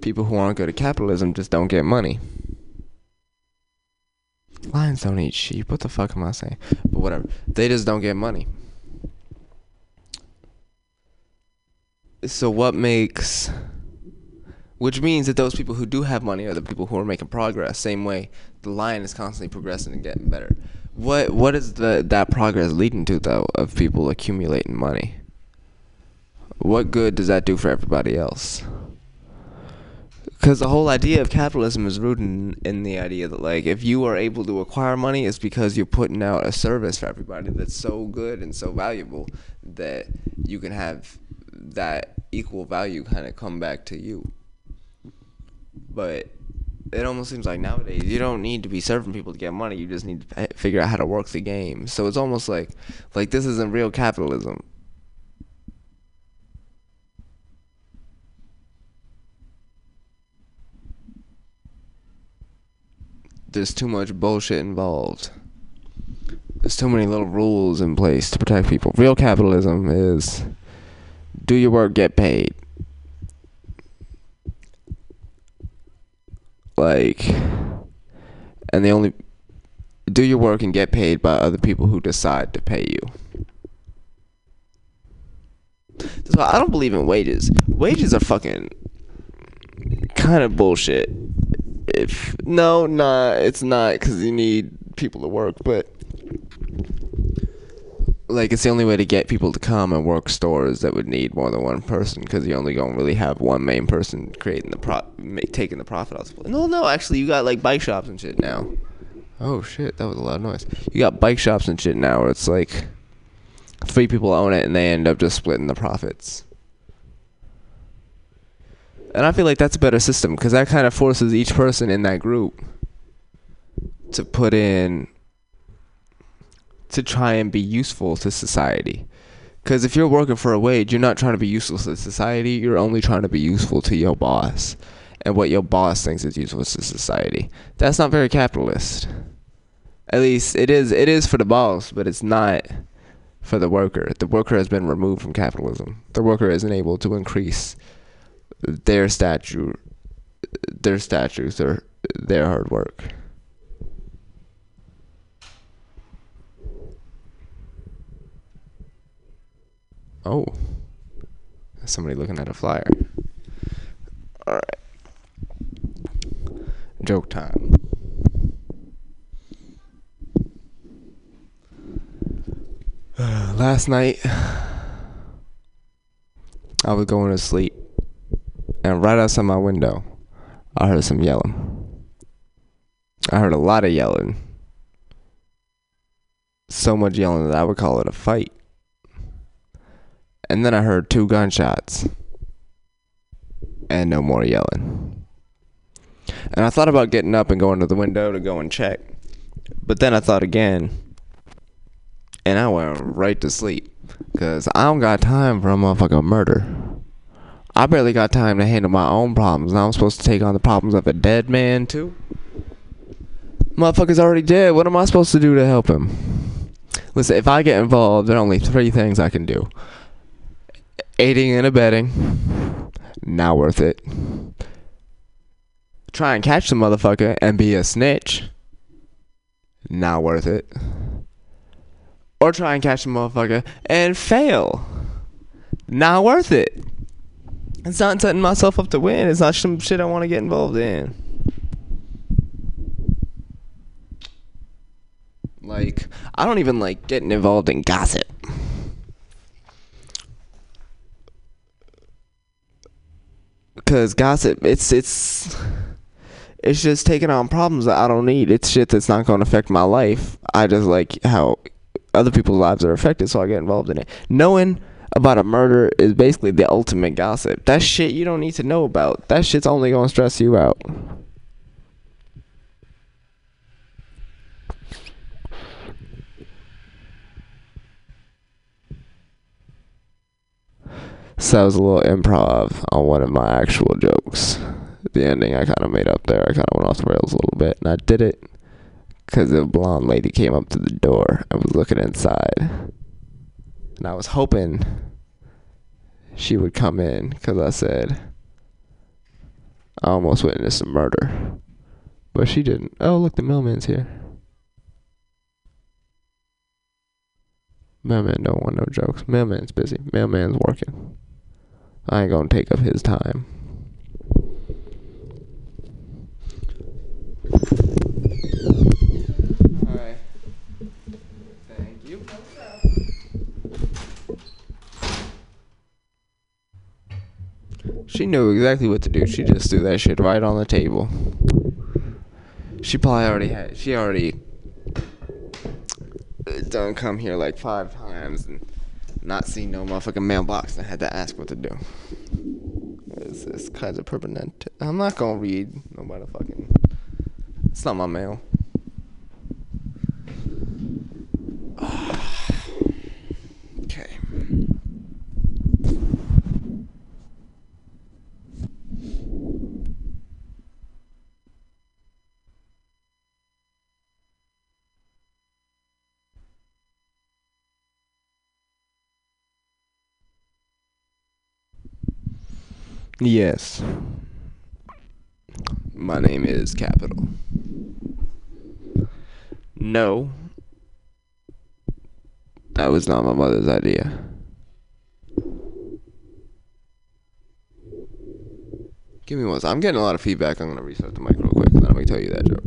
people who aren't good at capitalism just don't get money. Lions don't eat sheep. What the fuck am I saying? But whatever. They just don't get money. So what makes which means that those people who do have money are the people who are making progress. Same way the lion is constantly progressing and getting better. What what is the that progress leading to though of people accumulating money? What good does that do for everybody else? Because the whole idea of capitalism is rooted in, in the idea that like if you are able to acquire money, it's because you're putting out a service for everybody that's so good and so valuable that you can have that equal value kind of come back to you. But it almost seems like nowadays you don't need to be serving people to get money. You just need to figure out how to work the game. So it's almost like like this isn't real capitalism. There's too much bullshit involved. There's too many little rules in place to protect people. Real capitalism is do your work, get paid. Like, and the only do your work and get paid by other people who decide to pay you. So I don't believe in wages. Wages are fucking kind of bullshit. If no, nah, it's not because you need people to work, but like it's the only way to get people to come and work stores that would need more than one person because you only gonna really have one main person creating the pro taking the profit out. No, no, actually, you got like bike shops and shit now. Oh shit, that was a loud noise. You got bike shops and shit now where it's like three people own it and they end up just splitting the profits. And I feel like that's a better system because that kind of forces each person in that group to put in to try and be useful to society. Because if you're working for a wage, you're not trying to be useful to society. You're only trying to be useful to your boss and what your boss thinks is useful to society. That's not very capitalist. At least it is. It is for the boss, but it's not for the worker. The worker has been removed from capitalism. The worker isn't able to increase their statue, their statues, or their hard work. Oh. Somebody looking at a flyer. Alright. Joke time. <sighs> last night, <sighs> I was going to sleep, and right outside my window, I heard some yelling. I heard a lot of yelling. So much yelling that I would call it a fight. And then I heard two gunshots. And no more yelling. And I thought about getting up and going to the window to go and check. But then I thought again. And I went right to sleep. Because I don't got time for a motherfucking murder. I barely got time to handle my own problems. Now I'm supposed to take on the problems of a dead man, too? Motherfucker's already dead. What am I supposed to do to help him? Listen, if I get involved, there are only three things I can do aiding and abetting, not worth it. Try and catch the motherfucker and be a snitch, not worth it. Or try and catch the motherfucker and fail, not worth it. It's not setting myself up to win. It's not some shit I want to get involved in. Like, I don't even like getting involved in gossip. Cause gossip, it's it's it's just taking on problems that I don't need. It's shit that's not going to affect my life. I just like how other people's lives are affected, so I get involved in it. Knowing about a murder is basically the ultimate gossip. That shit you don't need to know about. That shit's only going to stress you out. So that was a little improv on one of my actual jokes. The ending I kind of made up there. I kind of went off the rails a little bit, and I did it because a blonde lady came up to the door and was looking inside, and I was hoping she would come in because I said I almost witnessed a murder, but she didn't. Oh, look, the mailman's here. Mailman don't want no jokes. Mailman's busy. Mailman's working. I ain't gonna take up his time. Alright. Thank you. She knew exactly what to do. She just threw that shit right on the table. She probably already had. She already done come here like five times and not seen no motherfucking mailbox and I had to ask what to do. It's, it's kind of permanent. I'm not gonna read no motherfucking It's not my mail. <sighs> okay. Yes. My name is Capital. No. That was not my mother's idea. Give me one. I'm getting a lot of feedback. I'm gonna restart the mic real quick, I'm gonna tell you that joke.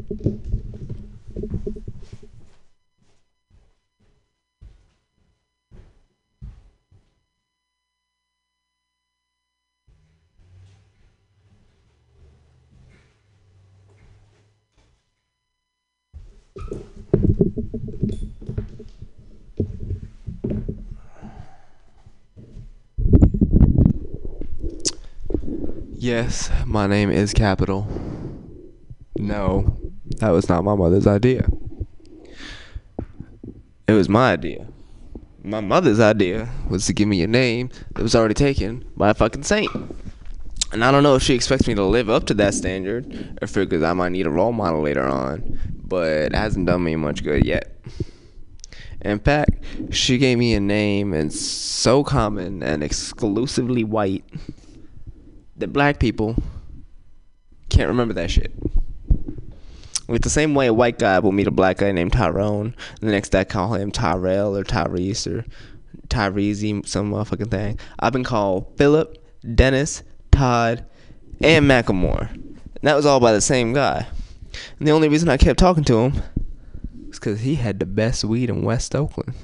Yes, my name is Capital. No, that was not my mother's idea. It was my idea. My mother's idea was to give me a name that was already taken by a fucking saint. And I don't know if she expects me to live up to that standard or figures I might need a role model later on, but it hasn't done me much good yet. In fact, she gave me a name and so common and exclusively white that black people can't remember that shit. Like the same way a white guy will meet a black guy named Tyrone, and the next day call him Tyrell or Tyrese or Tyrese, some motherfucking thing. I've been called Philip, Dennis, Todd, and Macklemore. And that was all by the same guy. And the only reason I kept talking to him was because he had the best weed in West Oakland.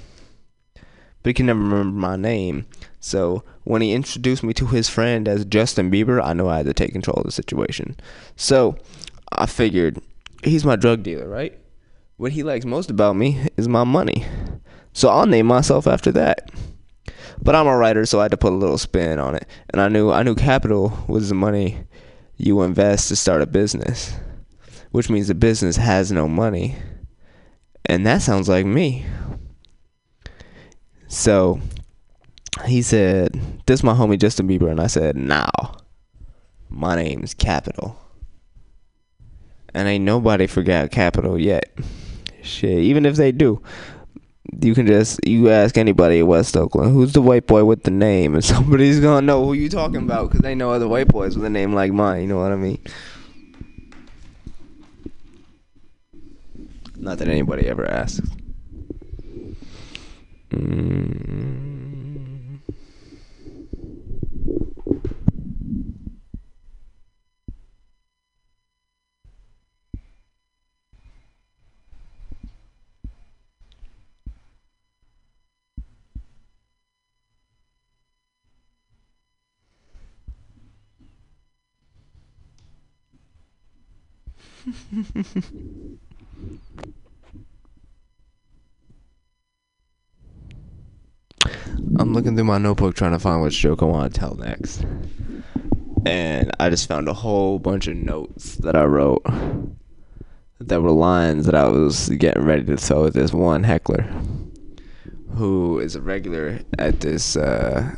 But he can never remember my name. So when he introduced me to his friend as Justin Bieber, I knew I had to take control of the situation. So I figured he's my drug dealer, right? What he likes most about me is my money. So I'll name myself after that. But I'm a writer, so I had to put a little spin on it. And I knew I knew capital was the money you invest to start a business, which means the business has no money. And that sounds like me. So he said, This my homie Justin Bieber. And I said, Now, my name's Capital. And ain't nobody forgot Capital yet. Shit, even if they do, you can just you ask anybody at West Oakland, who's the white boy with the name, and <laughs> somebody's gonna know who you talking about because they know other white boys with a name like mine. You know what I mean? Not that anybody ever asks. Mm. <laughs> I'm looking through my notebook trying to find which joke I want to tell next. And I just found a whole bunch of notes that I wrote that were lines that I was getting ready to tell this one heckler who is a regular at this uh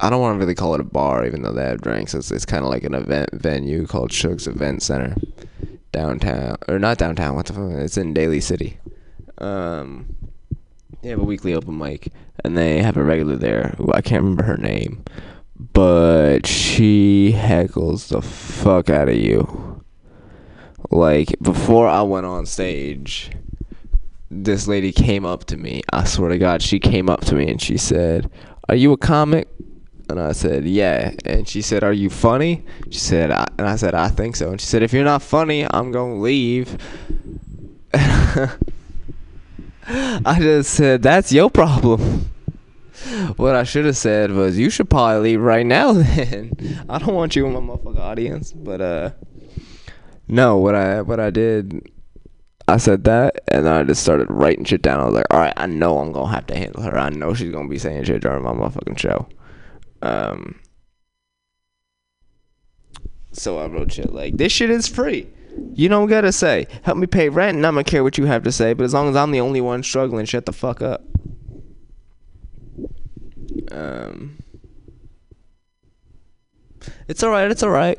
I don't want to really call it a bar even though they have drinks. It's, it's kind of like an event venue called Shook's Event Center downtown or not downtown, what the fuck? It's in Daly City. Um they have a weekly open mic and they have a regular there who I can't remember her name, but she heckles the fuck out of you. Like before I went on stage, this lady came up to me. I swear to God, she came up to me and she said, "Are you a comic?" And I said, "Yeah." And she said, "Are you funny?" She said, I, and I said, "I think so." And she said, "If you're not funny, I'm gonna leave." <laughs> I just said, "That's your problem." What I should have said was, "You should probably leave right now." <laughs> Then I don't want you in my motherfucking audience. But uh, no, what I what I did, I said that, and then I just started writing shit down. I was like, "All right, I know I'm gonna have to handle her. I know she's gonna be saying shit during my motherfucking show." Um. So I wrote shit like, "This shit is free." You don't gotta say. Help me pay rent, and I'm gonna care what you have to say. But as long as I'm the only one struggling, shut the fuck up. Um, it's alright. It's alright.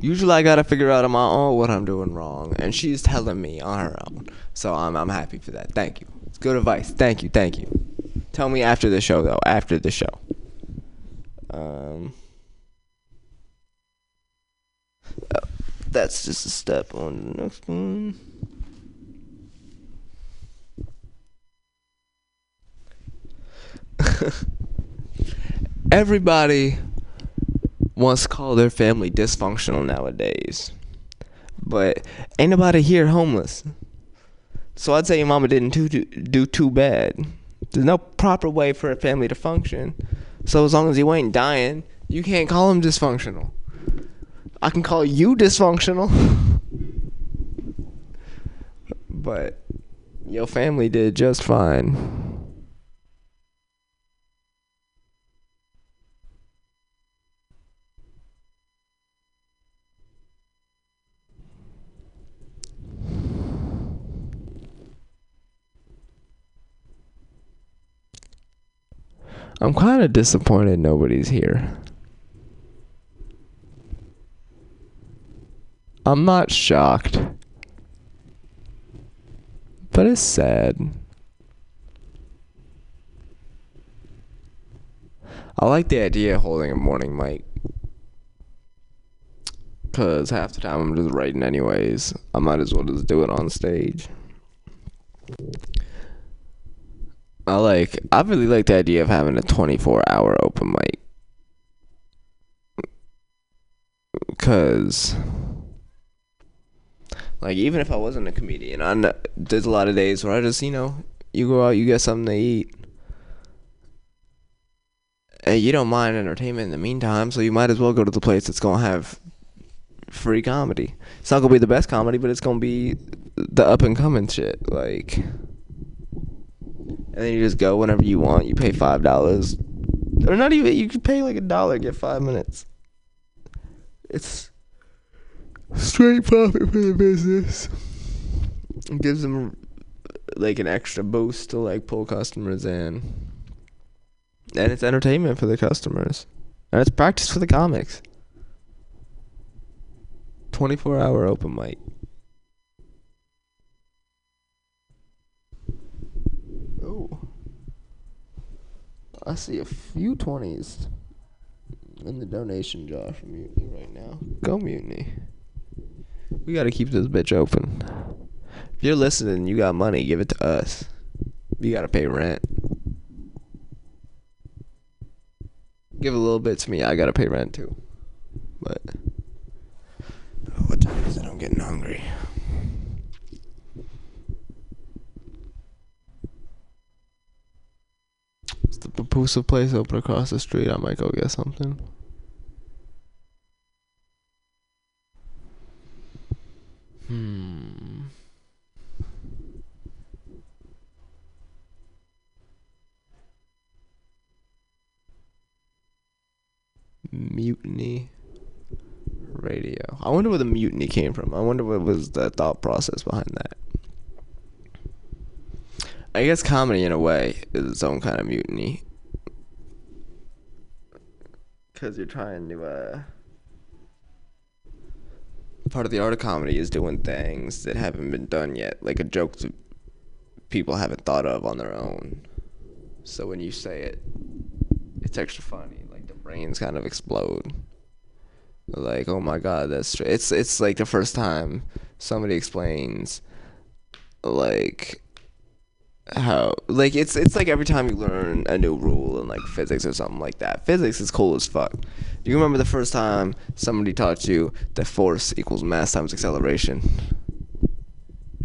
Usually, I gotta figure out on my own what I'm doing wrong, and she's telling me on her own. So I'm I'm happy for that. Thank you. It's good advice. Thank you. Thank you. Tell me after the show, though. After the show. Um. that's just a step on the next one. <laughs> Everybody wants to call their family dysfunctional nowadays. But ain't nobody here homeless. So I'd say your mama didn't do, do too bad. There's no proper way for a family to function. So as long as you ain't dying, you can't call him dysfunctional. I can call you dysfunctional. <laughs> but your family did just fine. I'm kind of disappointed nobody's here. I'm not shocked. But it's sad. I like the idea of holding a morning mic. Cause half the time I'm just writing anyways. I might as well just do it on stage. I like I really like the idea of having a 24 hour open mic. Cause like even if I wasn't a comedian, I there's a lot of days where I just, you know, you go out, you get something to eat. And you don't mind entertainment in the meantime, so you might as well go to the place that's to have free comedy. It's not to be the best comedy, but it's to be the up and coming shit like and then you just go whenever you want. You pay five dollars, or not even. You can pay like a dollar, get five minutes. It's straight profit for the business. It gives them like an extra boost to like pull customers in, and it's entertainment for the customers, and it's practice for the comics. Twenty-four hour open mic. Oh. I see a few 20s in the donation jar for Mutiny right now. Go Mutiny. We gotta keep this bitch open. If you're listening you got money, give it to us. You gotta pay rent. Give a little bit to me, I gotta pay rent too. But. What time is it? I'm getting hungry. The Papusa place open across the street. I might go get something. Hmm. Mutiny radio. I wonder where the mutiny came from. I wonder what was the thought process behind that. I guess comedy, in a way, is its own kind of mutiny. Because you're trying to, uh. Part of the art of comedy is doing things that haven't been done yet, like a joke that people haven't thought of on their own. So when you say it, it's extra funny. Like the brains kind of explode. Like, oh my god, that's tr-. it's it's like the first time somebody explains, like how like it's it's like every time you learn a new rule in like physics or something like that. Physics is cool as fuck. Do you remember the first time somebody taught you that force equals mass times acceleration?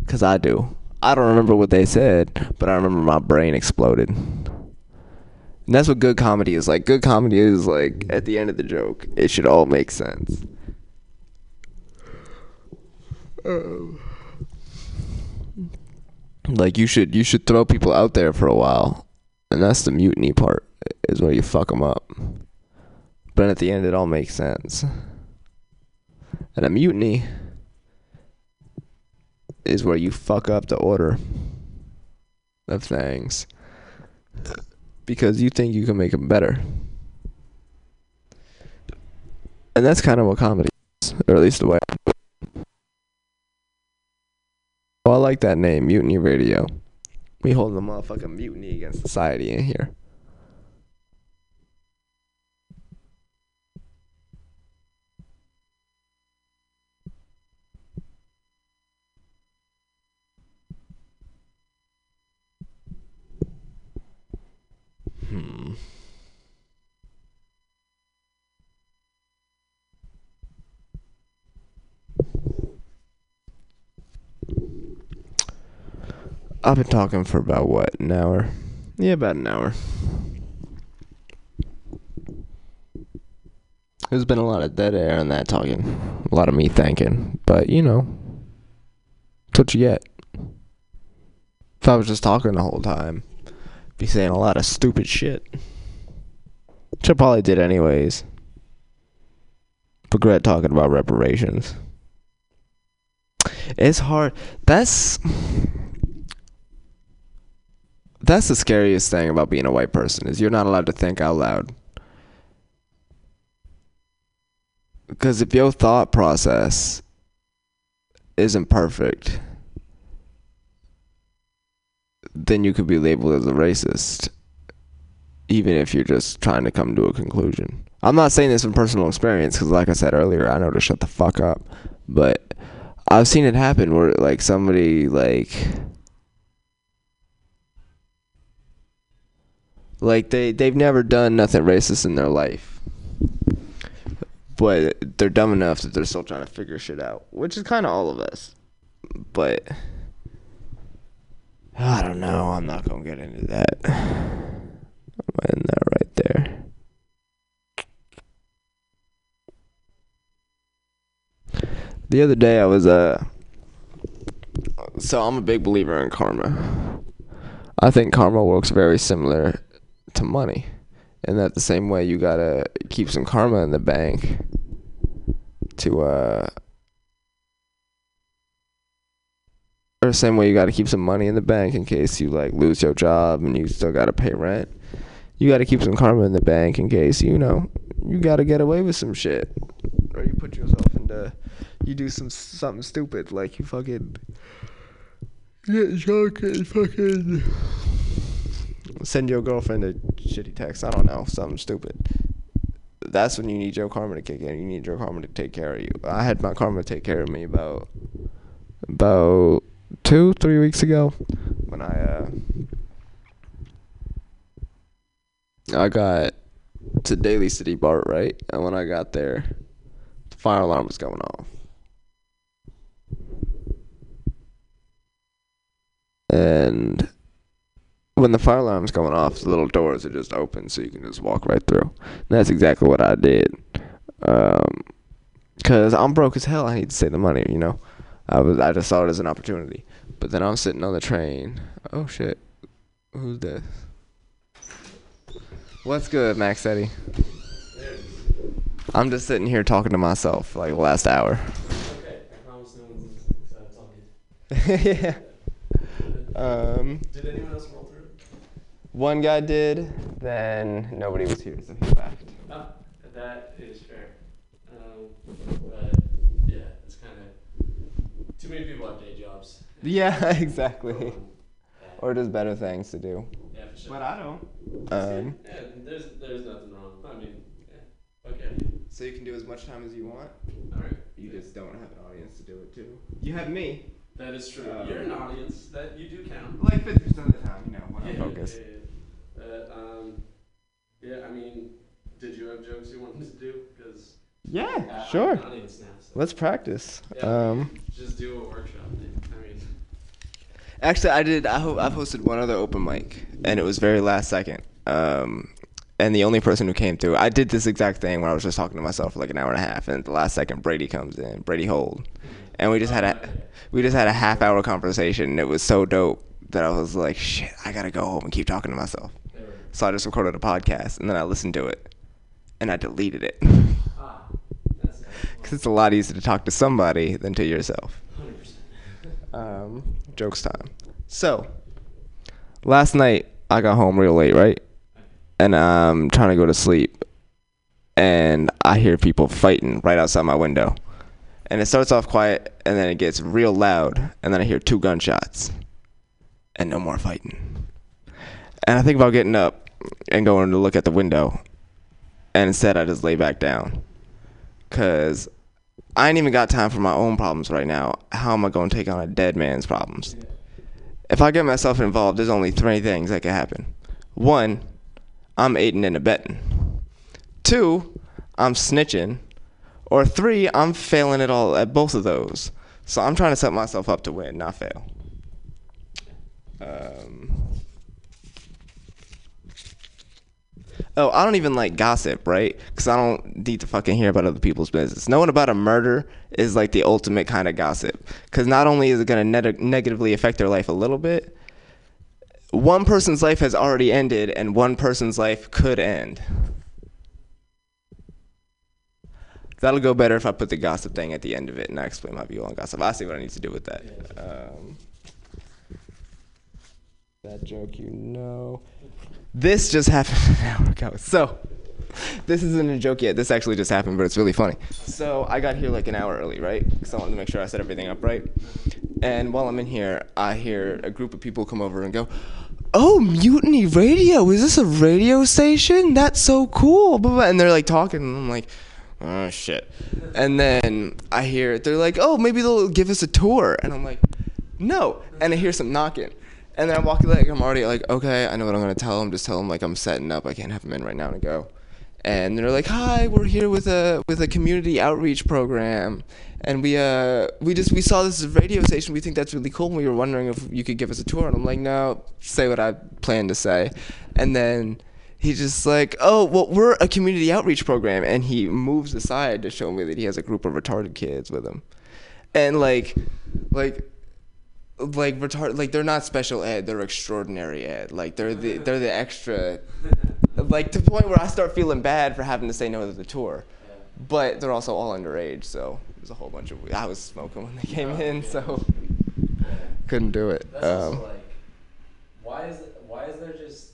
Cause I do. I don't remember what they said, but I remember my brain exploded. And that's what good comedy is like. Good comedy is like at the end of the joke, it should all make sense. Um like you should you should throw people out there for a while and that's the mutiny part is where you fuck them up but at the end it all makes sense and a mutiny is where you fuck up the order of things because you think you can make them better. And that's kind of what comedy is, or at least the way I do it. Oh, I like that name, Mutiny Radio. We holding a motherfucking mutiny against society in here. I've been talking for about what, an hour? Yeah, about an hour. There's been a lot of dead air in that talking. A lot of me thinking. But, you know, that's what you get. If I was just talking the whole time, I'd be saying a lot of stupid shit. Which I probably did anyways. Regret talking about reparations. It's hard. That's that's the scariest thing about being a white person is you're not allowed to think out loud. Because if your thought process isn't perfect, then you could be labeled as a racist, even if you're just trying to come to a conclusion. I'm not saying this from personal experience because, like I said earlier, I know to shut the fuck up, but I've seen it happen where like somebody like like they they've never done nothing racist in their life. But they're dumb enough that they're still trying to figure shit out which is kind of all of us. But i don't know. I'm not gonna get into that. I'm in that right there. The other day i was uh so i'm a big believer in karma. I think karma works very similar to money. And that the same way you gotta keep some karma in the bank to uh or the same way you gotta keep some money in the bank in case you like lose your job and you still gotta pay rent. You gotta keep some karma in the bank in case, you know, you gotta get away with some shit. Or you put yourself into you do some something stupid like you fucking get drunk and fucking send your girlfriend a shitty text. I don't know, something stupid. That's when you need your karma to kick in. You need your karma to take care of you. I had my karma take care of me about about two, three weeks ago when I uh I got to Daly City BART, right? And when I got there, the fire alarm was going off. And when the fire alarm's going off, the little doors are just open, so you can just walk right through. And that's exactly what I did. Um, cause I'm broke as hell. I need to save the money. You know, I was I just saw it as an opportunity. But then I'm sitting on the train. Oh shit, who's this? What's good, Max Eddie? I'm just sitting here talking to myself for like the last hour. Okay, I promise no one's talking. <laughs> yeah. Um, Did anyone else? One guy did, then nobody was here, so he left. Oh, that is fair. Um, but yeah, it's kind of too many people have day jobs. Yeah, <laughs> exactly. Um, Or just better things to do. yeah, for sure. But I don't. Um, yeah, there's there's nothing wrong. I mean, yeah, okay, so you can do as much time as you want. all right. You just don't have an audience to do it to. You have me. That is true. Um, You're an audience. That you do count. Like fifty percent of the time, you know, when Yeah, I'm focused. Yeah, yeah. Uh, um, yeah, I mean, did you have jokes you wanted to do? Because Yeah, sure. an audience now. So. Let's practice. Yeah, Um, just do a workshop. Dude. I mean, actually, I did. I ho- I've hosted one other open mic, and it was very last second. Um, and the only person who came through, I did this exact thing where I was just talking to myself for like an hour and a half, and at the last second, Brady comes in, Brady Hold, and we just had a we just had a half hour conversation. And it was so dope that I was like, shit, I gotta go home and keep talking to myself. So I just recorded a podcast, and then I listened to it, and I deleted it. <laughs> Because it's a lot easier to talk to somebody than to yourself. Um, jokes time. So, last night I got home real late, right? And I'm trying to go to sleep, and I hear people fighting right outside my window. And it starts off quiet, and then it gets real loud, and then I hear two gunshots, and no more fighting. And I think about getting up and going to look at the window, and instead I just lay back down, cause I ain't even got time for my own problems right now. How am I going to take on a dead man's problems? If I get myself involved, there's only three things that can happen. One, I'm aiding and abetting. Two, I'm snitching. Or three, I'm failing at all at both of those. So I'm trying to set myself up to win, not fail. Um, oh, I don't even like gossip, right? Because I don't need to fucking hear about other people's business. Knowing about a murder is like the ultimate kind of gossip. Because not only is it going to neg- negatively affect their life a little bit, one person's life has already ended and one person's life could end. That'll go better if I put the gossip thing at the end of it and I explain my view on gossip. I see what I need to do with that. Um, that joke, you know. This just happened an hour ago. So, this isn't a joke yet. This actually just happened, but it's really funny. So, I got here like an hour early, right? Because I wanted to make sure I set everything up right. And while I'm in here, I hear a group of people come over and go, Oh, Mutiny Radio. Is this a radio station? That's so cool. And they're like talking, and I'm like, Oh, shit. And then I hear, they're like, Oh, maybe they'll give us a tour. And I'm like, No. And I hear some knocking. And then I walk like I'm already like, okay, I know what I'm gonna tell them. Just tell them like I'm setting up. I can't have them in right now to go. And they're like, hi, we're here with a with a community outreach program, and we uh we just we saw this radio station. We think that's really cool. And we were wondering if you could give us a tour. And I'm like, no, say what I plan to say. And then he's just like, oh, well, we're a community outreach program, and he moves aside to show me that he has a group of retarded kids with him, and like, like like retard like they're not special ed they're extraordinary ed. Like they're the they're the extra like to the point where i start feeling bad for having to say no to the tour. But they're also all underage so there's a whole bunch of i was smoking when they came in so couldn't do it. That's um, also like, why is it, why is there just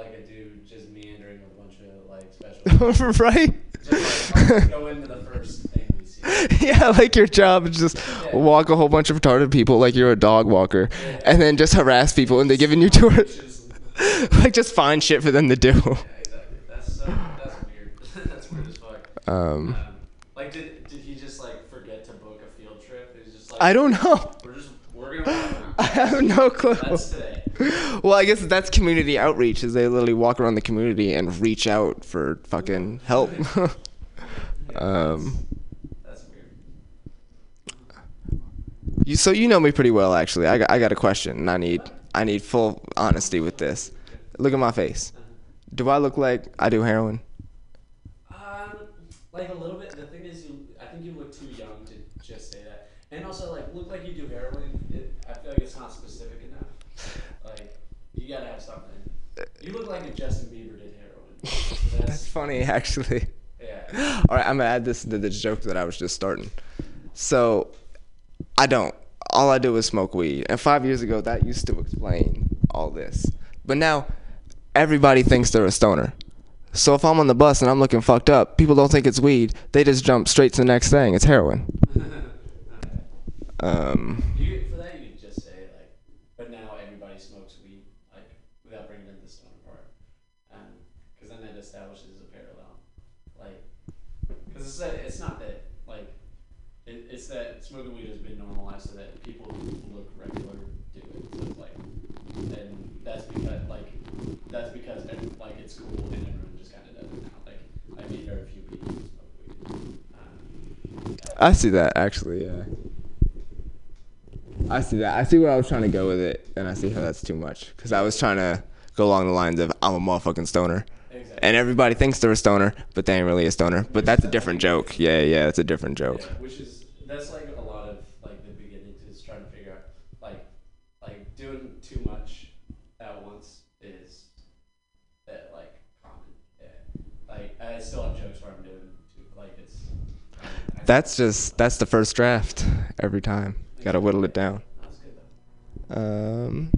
like a dude just meandering with a bunch of like special <laughs> right just like go into the first thing we see. <laughs> yeah like your job is just Yeah. walk a whole bunch of retarded people like you're a dog walker and then just harass people and they're giving you <laughs> tours Just- like just find shit for them to do yeah, exactly. That's so that's weird. that's weird as fuck. um Um, like did did he just like forget to book a field trip? He's just like i don't know We're just we're gonna I have no clue. That's today. <laughs> Well, I guess that's community outreach. Is they literally walk around the community and reach out for fucking help. <laughs> um, That's weird. you so you know me pretty well, actually. I got, I got a question, and I need I need full honesty with this. Look at my face. Do I look like I do heroin? Um, like a little bit. The thing is, you. I think you look too young to just say that, and also like look like you do heroin. It, I feel like it's not specific enough. Like you gotta have something. You look like if Justin Bieber did heroin. <laughs> So That's that's funny, actually. yeah. <laughs> All right, I'm gonna add this to the joke that I was just starting. So, I don't. All I do is smoke weed. And five years ago, that used to explain all this. But now, everybody thinks they're a stoner. So if I'm on the bus and I'm looking fucked up, people don't think it's weed. They just jump straight to the next thing. It's heroin. <laughs> Um, You, I see that actually. Yeah. I see that. I see where I was trying to go with it, and I see how that's too much. Because I was trying to go along the lines of I'm a motherfucking stoner. exactly. And everybody thinks they're a stoner, but they ain't really a stoner. But that's a different joke. Yeah, yeah, it's a different joke. Yeah, which is that's like a lot of like That's just that's the first draft every time. Gotta whittle it down. Um,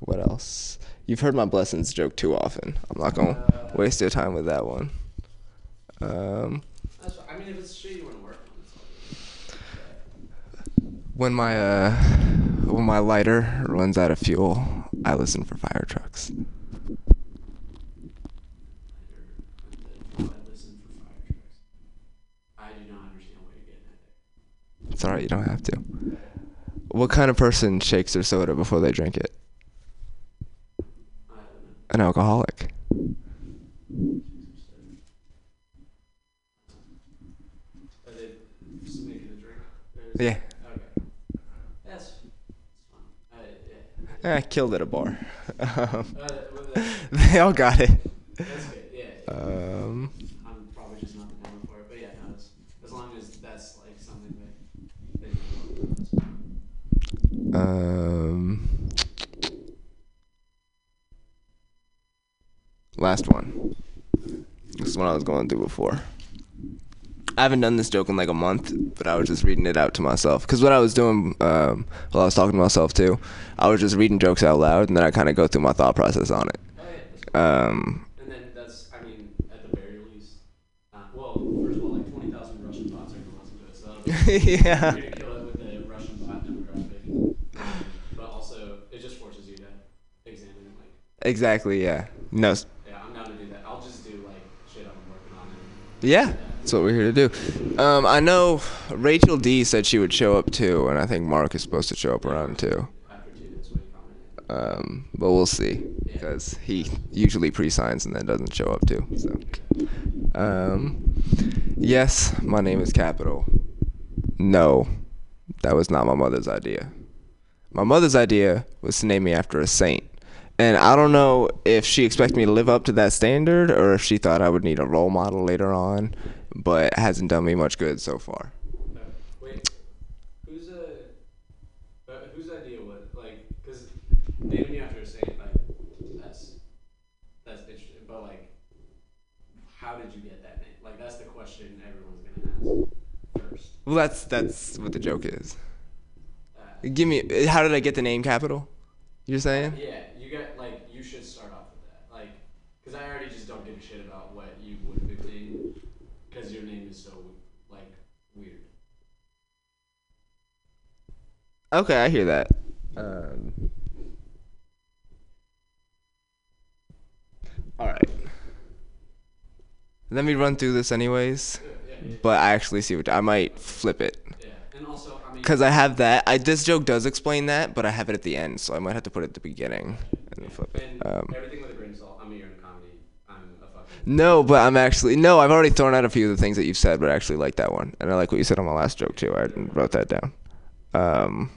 what else? You've heard my blessings joke too often. I'm not gonna waste your time with that one. Um, I mean, if it's shit you to work when my uh, when my lighter runs out of fuel, I listen for fire trucks. good. I listen for fire trucks. I do not understand what you're getting alright, you don't have to. What kind of person shakes their soda before they drink it? I don't know. An alcoholic. Are they just making a drink? There's- Yeah. Okay. That's, fine. I, yeah. Killed at a bar. <laughs> Um, Uh, <laughs> they all got it. that's good. Yeah. Um, I'm probably just not the number for it, but yeah, no, it's, as long as that's like something that they can work with, that's fine. Um, last one. This is what I was going through before. I haven't done this joke in like a month, but I was just reading it out to myself. Because what I was doing um, while I was talking to myself too, I was just reading jokes out loud, and then I kind of go through my thought process on it. Oh yeah, fine. Um, And then that's, I mean, at the very least, uh, well, first of all, like 20,000 Russian bots are going to listen to it, so <laughs> yeah. You're gonna kill it with the Russian bot demographic. Um, but also, it just forces you to examine, like, Exactly. Yeah. No. yeah, I'm down to do that. I'll just do, like, shit I'm working on. And, Yeah. That's what we're here to do. Um, I know Rachel D said she would show up too, and I think Mark is supposed to show up around too. after two, that's what you commented. Um, but we'll see because he usually pre-signs and then doesn't show up too. So, um, yes, my name is Capital. No, that was not my mother's idea. My mother's idea was to name me after a saint. And I don't know if she expected me to live up to that standard or if she thought I would need a role model later on, but it hasn't done me much good so far. Wait, whose, uh, uh, whose idea was, like, because naming you after a saint, like, that's, that's interesting, but, like, how did you get that name? Like, that's the question everyone's gonna ask first. Well, that's that's what the joke is. Uh, Give me how did I get the name Capital? You're saying? Yeah, you got like you should start off with that, like, because I already just don't give a shit about what you would have been, because your name is so like weird. Okay, I hear that. Um, all right. Let me run through this anyways, Yeah, yeah, but I actually see what I might flip it yeah. And also, I mean, because I have that. I this joke does explain that, but I have it at the end, so I might have to put it at the beginning and flip it. Um, everything with a grain of salt. I'm a year in comedy. I'm a fucking. no, but I'm actually no. I've already thrown out a few of the things that you've said, but I actually like that one, and I like what you said on my last joke too. I wrote that down. Um,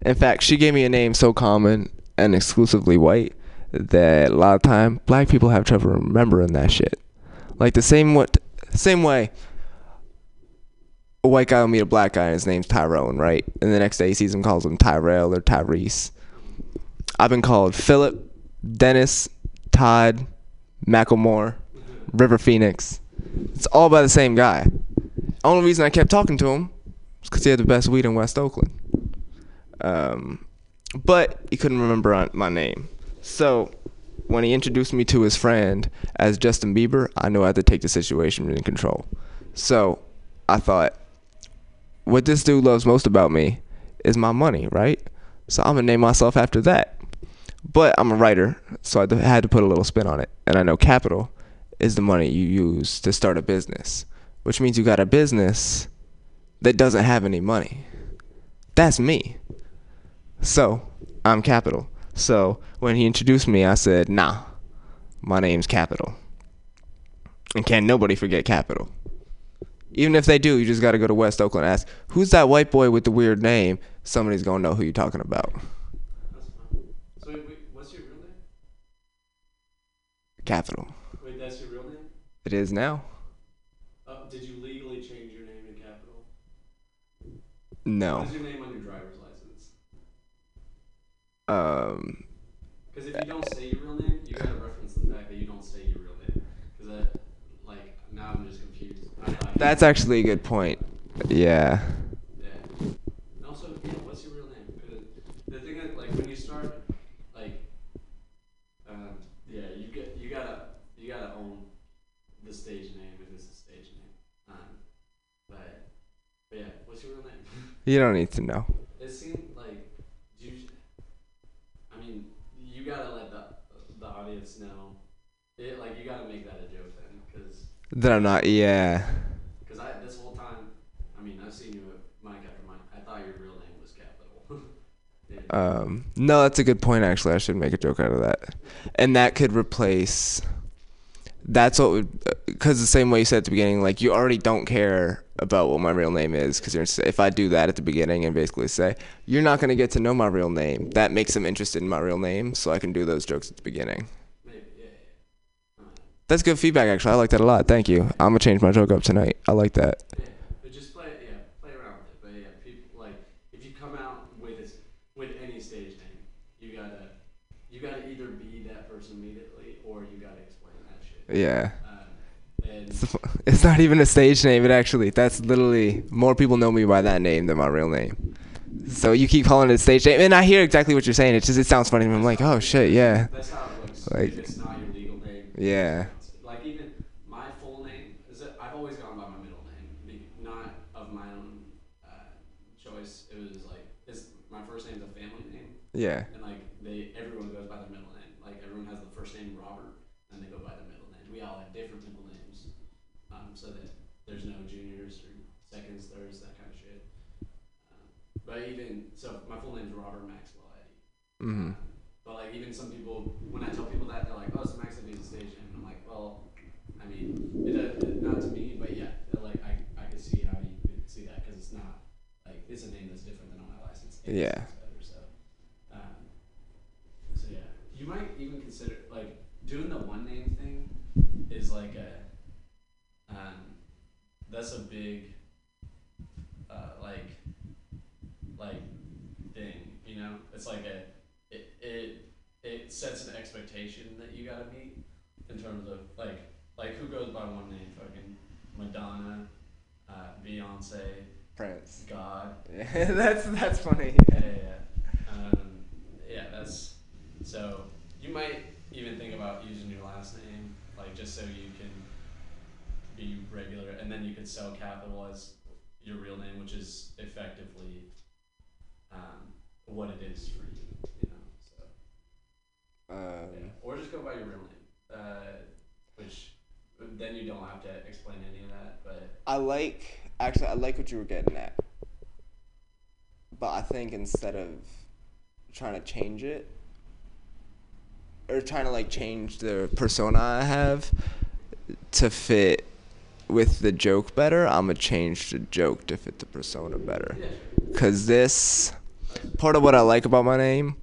in fact, she gave me a name so common and exclusively white that a lot of time black people have trouble remembering that shit. Like the same what same way a white guy will meet a black guy and his name's Tyrone, right? And the next day he sees him calls him Tyrell or Tyrese. I've been called Philip, Dennis, Todd, Macklemore, River Phoenix. It's all by the same guy. Only reason I kept talking to him was because he had the best weed in West Oakland. Um, but he couldn't remember my name. So when he introduced me to his friend as Justin Bieber, I knew I had to take the situation in control. So I thought, what this dude loves most about me is my money, right? So I'm gonna name myself after that. But I'm a writer, so I had to put a little spin on it. And I know capital is the money you use to start a business, which means you got a business that doesn't have any money. That's me. So I'm capital. So when he introduced me, I said, nah, my name's Capital. And can't nobody forget Capital. Even if they do, you just got to go to West Oakland and ask, who's that white boy with the weird name? Somebody's going to know who you're talking about. That's fine. So wait, wait, what's your real name? Capital. Wait, that's your real name? It is now. Uh, did you legally change your name to capital? No. What's your name on your driver's license? Um, Because if you don't say your real name, you gotta reference the fact that you don't say your real name. Because that, like, now I'm just confused. I, I, that's actually a good point. Yeah. Yeah. And also, yeah, what's your real name? 'Cause the thing is, like, when you start, like, um, yeah, you get, you gotta, you gotta own the stage name if it's a stage name. Um, but, but yeah, what's your real name? <laughs> You don't need to know. It seemed like, you, I mean, you gotta let the the audience know. It, like, you gotta make that a joke then, because That I'm not. Yeah. Because I this whole time, I mean, I've seen you at Mike after Mike. I thought your real name was Capital. yeah. Um, no, that's a good point. Actually, I should make a joke out of that, and that could replace. That's what because the same way you said at the beginning, like you already don't care about what my real name is, because if I do that at the beginning and basically say you're not gonna get to know my real name, that makes them interested in my real name, so I can do those jokes at the beginning. Uh, That's good feedback, actually. I like that a lot. Thank you. I'm gonna change my joke up tonight. I like that. yeah. But just play, yeah, play around with it. But yeah, people like if you come out with this, with any stage name, you gotta, you gotta either be that person immediately or you gotta explain that shit. Yeah. Um, and It's, <laughs> it's not even a stage name. It actually, that's literally more people know me by that name than my real name. So you keep calling it a stage name, and I hear exactly what you're saying. It just it sounds funny. me. I'm like, oh shit, yeah, that's how it looks. Like- it's not your legal name. yeah, Like even my full name is that I've always gone by my middle name, not of my own uh, choice. It was like it's my first name's a family name, yeah, Eddy. hmm But like even some people, when I tell people that, they're like, "Oh, Max needs a stage. And I'm like, "Well, I mean, it, not to me, but yeah, like I, I could see how you could see that because it's not like it's a name that's different than on my license. and Yeah. better, so, um, so yeah, you might even consider like doing the one name thing is like a, um, that's a big, uh, like, like thing, you know? It's like a it, it sets an expectation that you gotta meet in terms of like like who goes by one name fucking Madonna, uh, Beyonce, Prince. God. Yeah, <laughs> that's that's funny. Yeah, yeah, yeah. Um, yeah, that's so you might even think about using your last name, like just so you can be regular, and then you could sell capital as your real name, which is effectively um, what it is for you, you know. So Um, yeah. or just go by your real name, uh, which then you don't have to explain any of that. But I like actually I like what you were getting at, but I think instead of trying to change it or trying to like change the persona I have to fit with the joke better, I'm gonna change the joke to fit the persona better. Cause this part of what I like about my name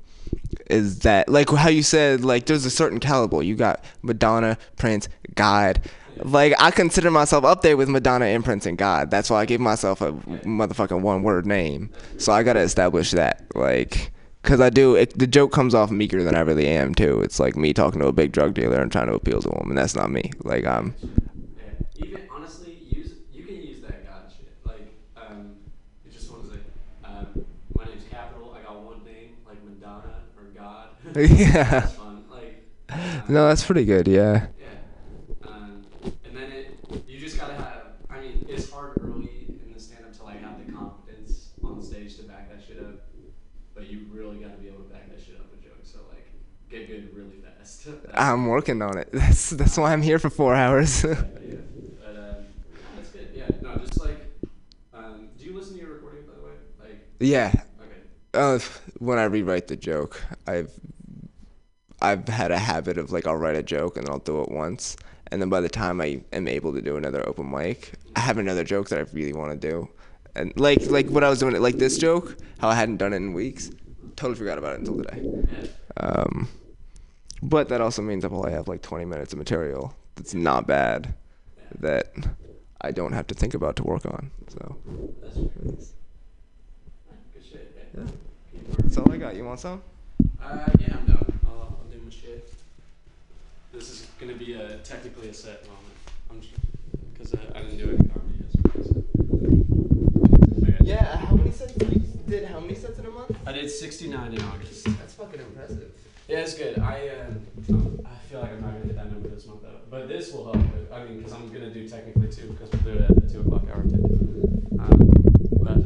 is that like how you said like there's a certain caliber. You got Madonna, Prince, God. Like I consider myself up there with Madonna and Prince and God. That's why I gave myself a motherfucking one word name. So I gotta establish that. Like Cause I do, it, the joke comes off meeker than I really am too. It's like me talking to a big drug dealer and trying to appeal to him, and that's not me. Like I'm, Yeah, even honestly, use you can use that God shit. Like, um, you just want to say, um, my name's Capital. I got one name, like Madonna or God. <laughs> yeah. Like, um, No, that's pretty good. Yeah. yeah. Um, and then it, you just gotta have. I mean, it's hard early in the stand up to like have the confidence on stage to back that shit up, but you really gotta be able to back that shit up with jokes. So like, get good really fast. <laughs> I'm working on it. That's that's why I'm here for four hours. Yeah, <laughs> but um, that's good. Yeah, no, just like, um, do you listen to your recording by the way? Like, yeah. okay, Uh, when I rewrite the joke, I've I've had a habit of like I'll write a joke and then I'll do it once, and then by the time I am able to do another open mic, I have another joke that I really want to do, and like like what I was doing, like this joke, how I hadn't done it in weeks, totally forgot about it until today. Um, but that also means I'll probably have like 20 minutes of material that's not bad, that I don't have to think about to work on. So that's true. Alright, Good shit. Yeah. Yeah. Keep working. that's all I got. You want some? Uh, yeah, I'm down. I'll, I'll do my shit. This is gonna be a technically a set moment. I'm just because uh, I didn't do any comedy yesterday. So. Yeah, how many sets you did? How many sets in a month? I did 69 in August. That's fucking impressive. Yeah, it's good. I um, I feel like I'm not gonna hit that number this month though, but this will help. I mean, because I'm gonna do technically two, because we'll do it at the two o'clock hour too. Um, but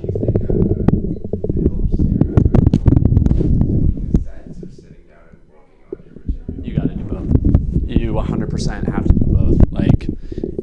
you gotta do both. You 100% have to do both. Like,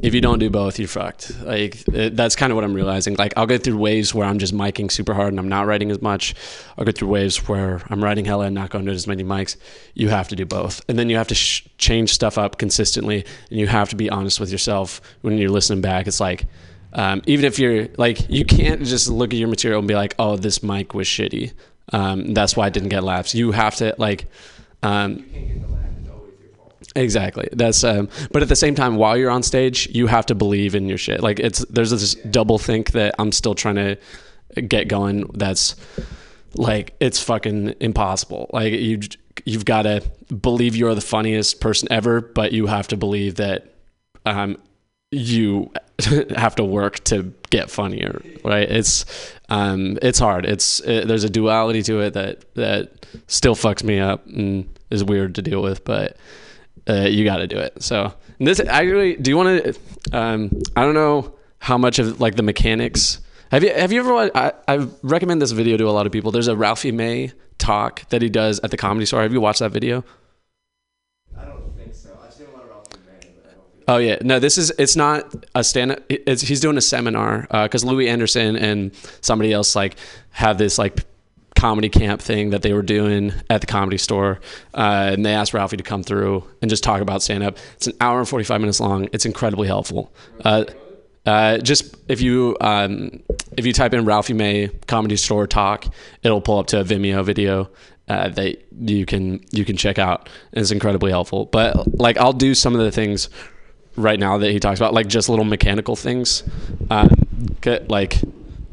if you don't do both, you're fucked. Like, it, that's kind of what I'm realizing. Like, I'll go through waves where I'm just miking super hard and I'm not writing as much. I'll go through waves where I'm writing hella and not going to as many mics. You have to do both. And then you have to sh- change stuff up consistently and you have to be honest with yourself when you're listening back. It's like, um, even if you're like, you can't just look at your material and be like, oh, this mic was shitty. Um, that's why I didn't get laughs. You have to, like, um, Exactly. That's um but at the same time while you're on stage, you have to believe in your shit. Like it's there's this double think that I'm still trying to get going that's like it's fucking impossible. Like you you've got to believe you're the funniest person ever, but you have to believe that um you <laughs> have to work to get funnier, right? It's um it's hard. It's it, there's a duality to it that that still fucks me up and is weird to deal with, but uh, you got to do it. So this actually, do you want to? Um, I don't know how much of like the mechanics. Have you have you ever? I, I recommend this video to a lot of people. There's a Ralphie May talk that he does at the comedy store. Have you watched that video? I don't think so. I've seen a lot of Ralphie May, but I don't think Oh yeah, no. This is it's not a stand. It's he's doing a seminar because Louie Anderson and somebody else like have this like comedy camp thing that they were doing at the comedy store, uh, and they asked Ralphie to come through and just talk about stand up. It's an hour and forty five minutes long. It's incredibly helpful. Uh, uh, just if you um, if you type in Ralphie May comedy store talk, it'll pull up to a Vimeo video uh, that you can you can check out. It's incredibly helpful. But like I'll do some of the things right now that he talks about, like just little mechanical things. Get- like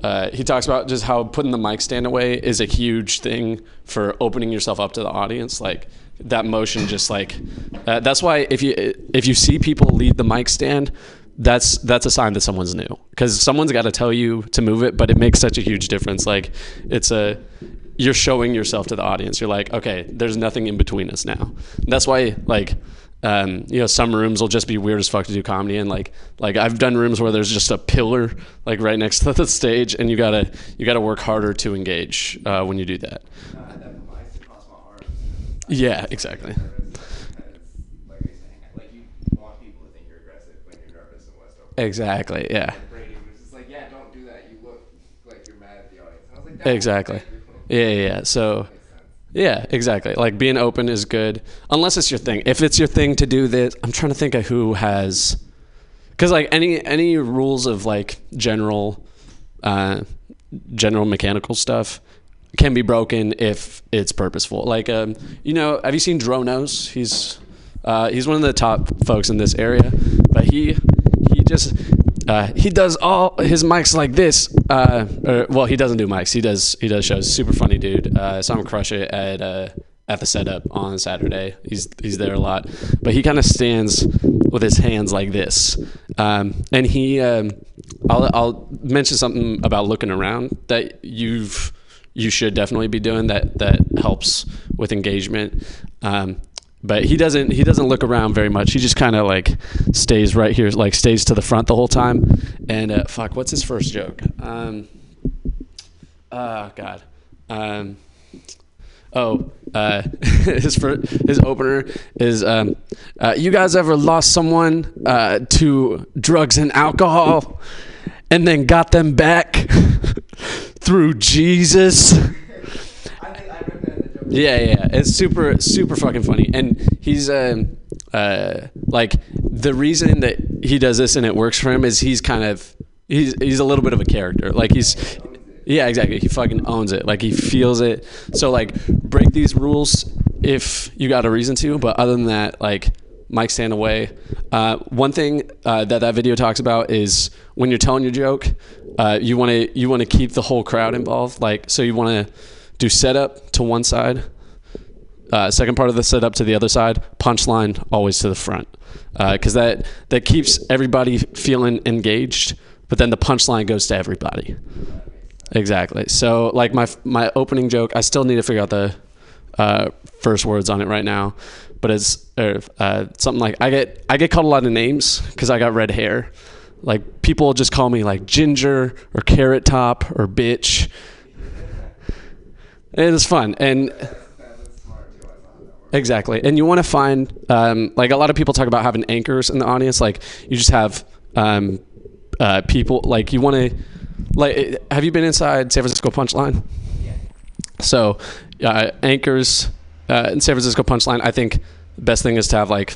uh, he talks about just how putting the mic stand away is a huge thing for opening yourself up to the audience. Like that motion, just like uh, that's why if you if you see people leave the mic stand. That's that's a sign that someone's new because someone's got to tell you to move it, but it makes such a huge difference. Like it's a you're showing yourself to the audience. You're like, okay, there's nothing in between us now. That's why, like, um, you know, some rooms will just be weird as fuck to do comedy, and like, like I've done rooms where there's just a pillar like right next <laughs> to the stage, and you gotta you gotta work harder to engage uh, when you do that. Yeah, exactly. like you're saying, like you want people to think you're aggressive when you're nervous and West Oak. Exactly. Yeah. Brady was just like, yeah, don't do that. You look like you're mad at the audience. And I was like, "That's Exactly. Yeah, yeah, yeah. So, yeah, exactly. Like being open is good, unless it's your thing. If it's your thing to do this, I'm trying to think of who has, because like any any rules of like general, uh, general mechanical stuff can be broken if it's purposeful. Like, um, you know, have you seen Dronos? He's uh, he's one of the top folks in this area, but he he just uh, he does all his mics like this. Uh, or, well, he doesn't do mics. He does he does shows. Super funny dude. Uh, crush it at uh, at the setup on Saturday. He's he's there a lot, but he kind of stands with his hands like this, um, and he. Um, I'll I'll mention something about looking around that you've you should definitely be doing that that helps with engagement. Um, but he doesn't he doesn't look around very much. He just kind of like stays right here, like stays to the front the whole time. And uh, fuck, what's his first joke? Um, oh God. Um, oh, uh, <laughs> his fir- his opener is um, uh, you guys ever lost someone uh, to drugs and alcohol, and then got them back <laughs> through Jesus? I think I recognize the joke. Yeah, yeah, it's super, super fucking funny, and he's um, uh, like the reason that he does this and it works for him is he's kind of he's he's a little bit of a character. Like he's yeah, exactly. He fucking owns it. Like he feels it. So like break these rules if you got a reason to, but other than that, like mic stand away. Uh, one thing uh, that that video talks about is when you're telling your joke, uh, you want to you want to keep the whole crowd involved. Like so, you want to do setup to one side, uh, second part of the setup to the other side, punchline always to the front, because that that keeps everybody feeling engaged. But then the punchline goes to everybody. Exactly. So like my my opening joke, I still need to figure out the uh, first words on it right now, but it's er, uh, something like I get I get called a lot of names because I got red hair. Like people just call me like ginger or carrot top or bitch. It is fun and. Exactly, and you want to find um, like a lot of people talk about having anchors in the audience. Like you just have um, uh, people like you want to like. Have you been inside San Francisco Punchline? So uh, anchors uh, in San Francisco Punchline. I think the best thing is to have like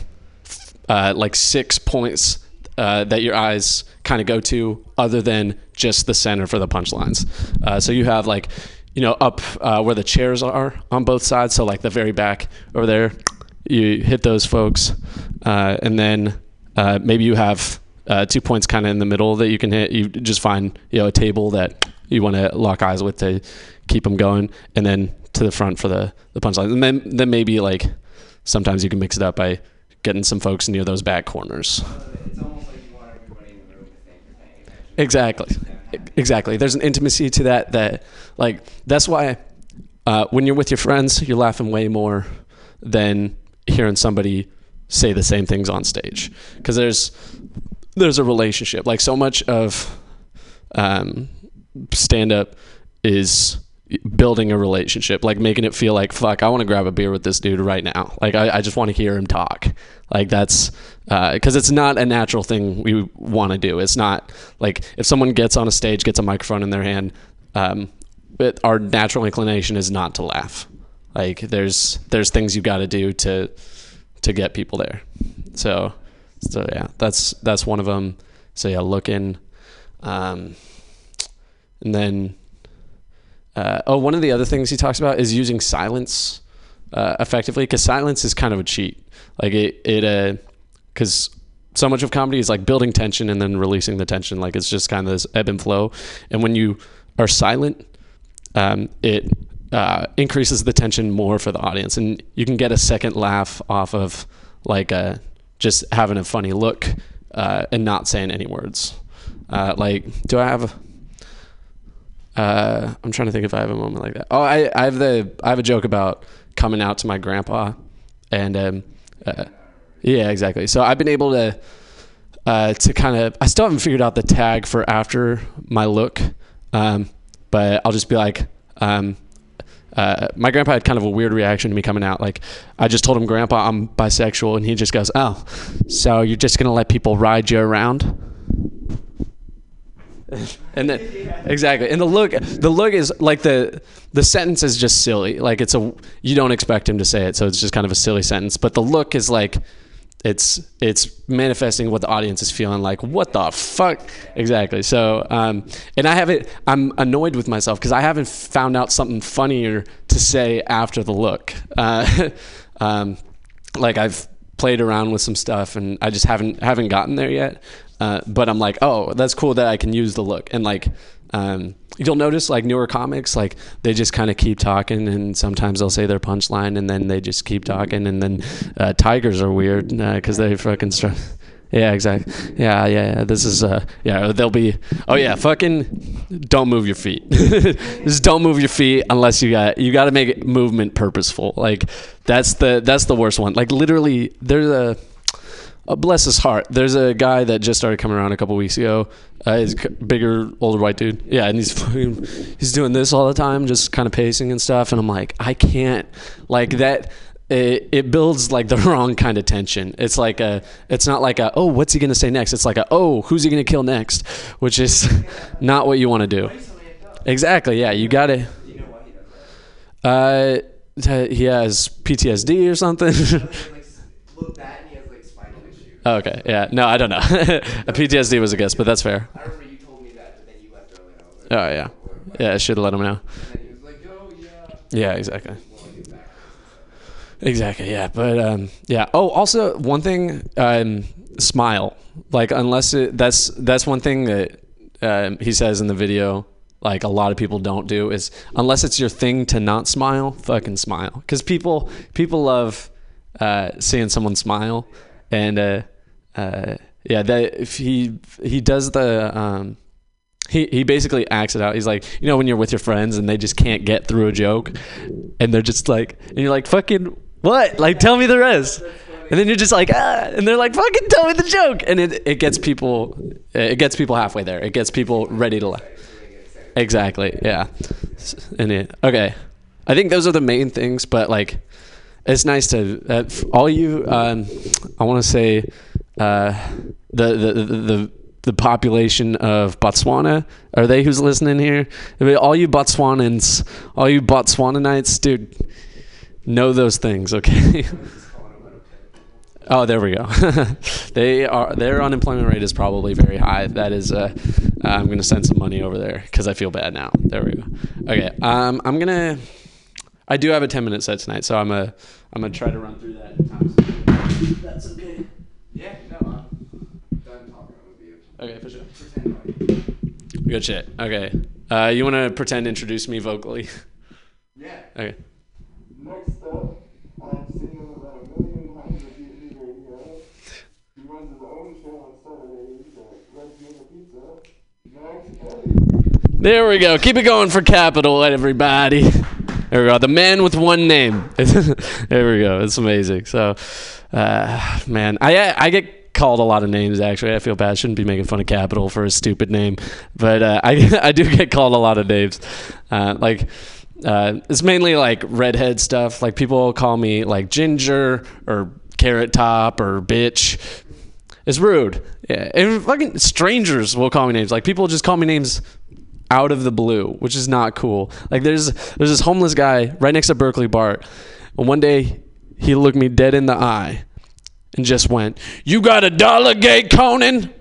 uh, like six points uh, that your eyes kind of go to, other than just the center for the punchlines. Uh, so you have like you know up uh, where the chairs are on both sides. So like the very back over there, you hit those folks, uh, and then uh, maybe you have uh, two points kind of in the middle that you can hit. You just find you know a table that you want to lock eyes with to keep them going, and then to the front for the the punchlines, and then then maybe like sometimes you can mix it up by getting some folks near those back corners. It's almost like you want everybody in the room to think you're paying attention. Exactly. Exactly. There's an intimacy to that that like that's why uh, when you're with your friends, you're laughing way more than hearing somebody say the same things on stage because there's there's a relationship. Like so much of um, stand up is building a relationship, like making it feel like fuck, I want to grab a beer with this dude right now. Like I, I just want to hear him talk. Like that's because it's not a natural thing we want to do. It's not like if someone gets on a stage, gets a microphone in their hand, um, our natural inclination is not to laugh. Like there's there's things you got to do to to get people there. So so yeah, that's that's one of them. So yeah, looking, um, and then uh, oh, one of the other things he talks about is using silence uh, effectively because silence is kind of a cheat. Like it, it, because so much of comedy is like building tension and then releasing the tension. Like it's just kind of this ebb and flow. And when you are silent, um, it uh, increases the tension more for the audience, and you can get a second laugh off of like uh, just having a funny look uh, and not saying any words. Uh, like, do I have? Uh, I'm trying to think if I have a moment like that. Oh, I, I have the I have a joke about coming out to my grandpa, and um, uh, yeah, exactly. So I've been able to uh, to kind of I still haven't figured out the tag for after my look, um, but I'll just be like. Um, uh, my grandpa had kind of a weird reaction to me coming out. Like, I just told him, Grandpa, I'm bisexual, and he just goes, "Oh, so you're just gonna let people ride you around?" <laughs> and then exactly and the look the look is like the the sentence is just silly like it's a you don't expect him to say it so it's just kind of a silly sentence but the look is like it's it's manifesting what the audience is feeling like. What the fuck? Exactly. So um and i haven't i'm annoyed with myself because i haven't found out something funnier to say after the look. Uh <laughs> um like i've played around with some stuff and i just haven't haven't gotten there yet. Uh, but I'm like, oh, that's cool that I can use the look. And like, um, you'll notice like newer comics, like they just kind of keep talking, and sometimes they'll say their punchline, and then they just keep talking. And then uh, tigers are weird because they fucking. Str- yeah, exactly. Yeah, yeah, yeah. This is uh, yeah. They'll be. Oh yeah, fucking. Don't move your feet. <laughs> just don't move your feet unless you got you got to make movement purposeful. Like that's the that's the worst one. Like literally, there's a uh, bless his heart. There's a guy that just started coming around a couple weeks ago. Uh, he's bigger, older white dude. Yeah, and he's <laughs> fucking- he's doing this all the time, just kind of pacing and stuff. And I'm like, I can't like that. It, it builds like the <laughs> wrong kind of tension. It's like a, it's not like a, oh, what's he gonna say next? It's like a, oh, who's he gonna kill next? Which is <laughs> not what you want to do. Exactly. Yeah, you gotta. Uh, he has PTSD or something. Issues. okay. Yeah. No, I don't know. <laughs> a PTSD was a guess, but that's fair. I remember you told me that, but then you left early. and I was like, Oh yeah. Yeah, I should have let him know. And then he was like, oh yeah. Yeah, exactly. Well, I'll get back. Exactly. Yeah, but um, yeah. Oh, also one thing, um, smile. Like unless it, that's that's one thing that um, he says in the video. Like a lot of people don't do is unless it's your thing to not smile, fucking smile. Because people people love uh, seeing someone smile, and uh, uh, yeah, that if he he does the um, he he basically acts it out. He's like, you know, when you're with your friends and they just can't get through a joke, and they're just like, and you're like, fucking what? Like, tell me the rest. And then you're just like, ah, and they're like, fucking tell me the joke, and it it gets people, it gets people halfway there. It gets people ready to laugh. Exactly. Yeah. And it, okay, I think those are the main things. But like, it's nice to uh, all you. Um, I want to say uh, the, the the the population of Botswana. Are they who's listening here? I mean, all you Botswanans, all you Botswananites, dude, know those things. Okay. <laughs> Oh, there we go. <laughs> they are their unemployment rate is probably very high. That is, uh, I'm gonna send some money over there because I feel bad now. There we go. Okay, um, I'm gonna. I do have a 10 minute set tonight, so I'm a I'm gonna try to run through that. That's okay. Yeah, no, I'm done talking with you. Okay, for sure. Good shit. Okay. Uh, you want to pretend introduce me vocally? <laughs> Yeah. Okay. Next up, I'm sitting on about a million times of TV radio. He runs his own show on Saturdays at Red Pizza. Max Kelly. There we go. Keep it going for Capital, everybody. There we go. The man with one name. <laughs> there we go. It's amazing. So, uh, man, I I get called a lot of names. Actually, I feel bad. I shouldn't be making fun of Capital for a stupid name, but uh, <laughs> I I do get called a lot of names. Uh, like. Uh, it's mainly like redhead stuff. Like people call me like ginger or carrot top or bitch. It's rude. Yeah, and fucking strangers will call me names. Like people just call me names out of the blue, which is not cool. Like there's there's this homeless guy right next to Berkeley BART. And one day he looked me dead in the eye and just went, "You got a dollar, gay Conan?"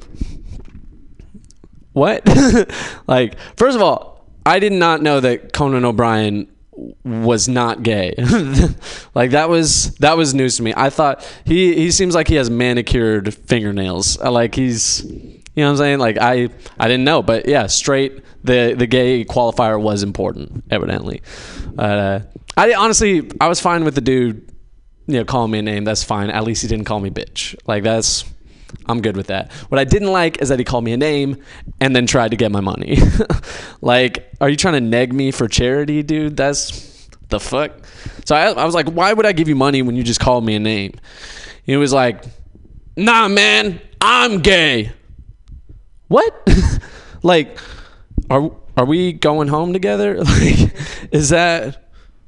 What? <laughs> like first of all, I did not know that Conan O'Brien was not gay. <laughs> like that was that was news to me. I thought he he seems like he has manicured fingernails. Like he's you know what I'm saying? Like I I didn't know, but yeah, straight the the gay qualifier was important evidently. Uh, I honestly I was fine with the dude you know calling me a name. That's fine. At least he didn't call me bitch. Like that's I'm good with that. What I didn't like is that he called me a name and then tried to get my money. <laughs> like, are you trying to neg me for charity, dude? That's the fuck. So I, I was like, why would I give you money when you just called me a name? He was like, nah, man, I'm gay. What? <laughs> like, are are we going home together? <laughs> Like, is that?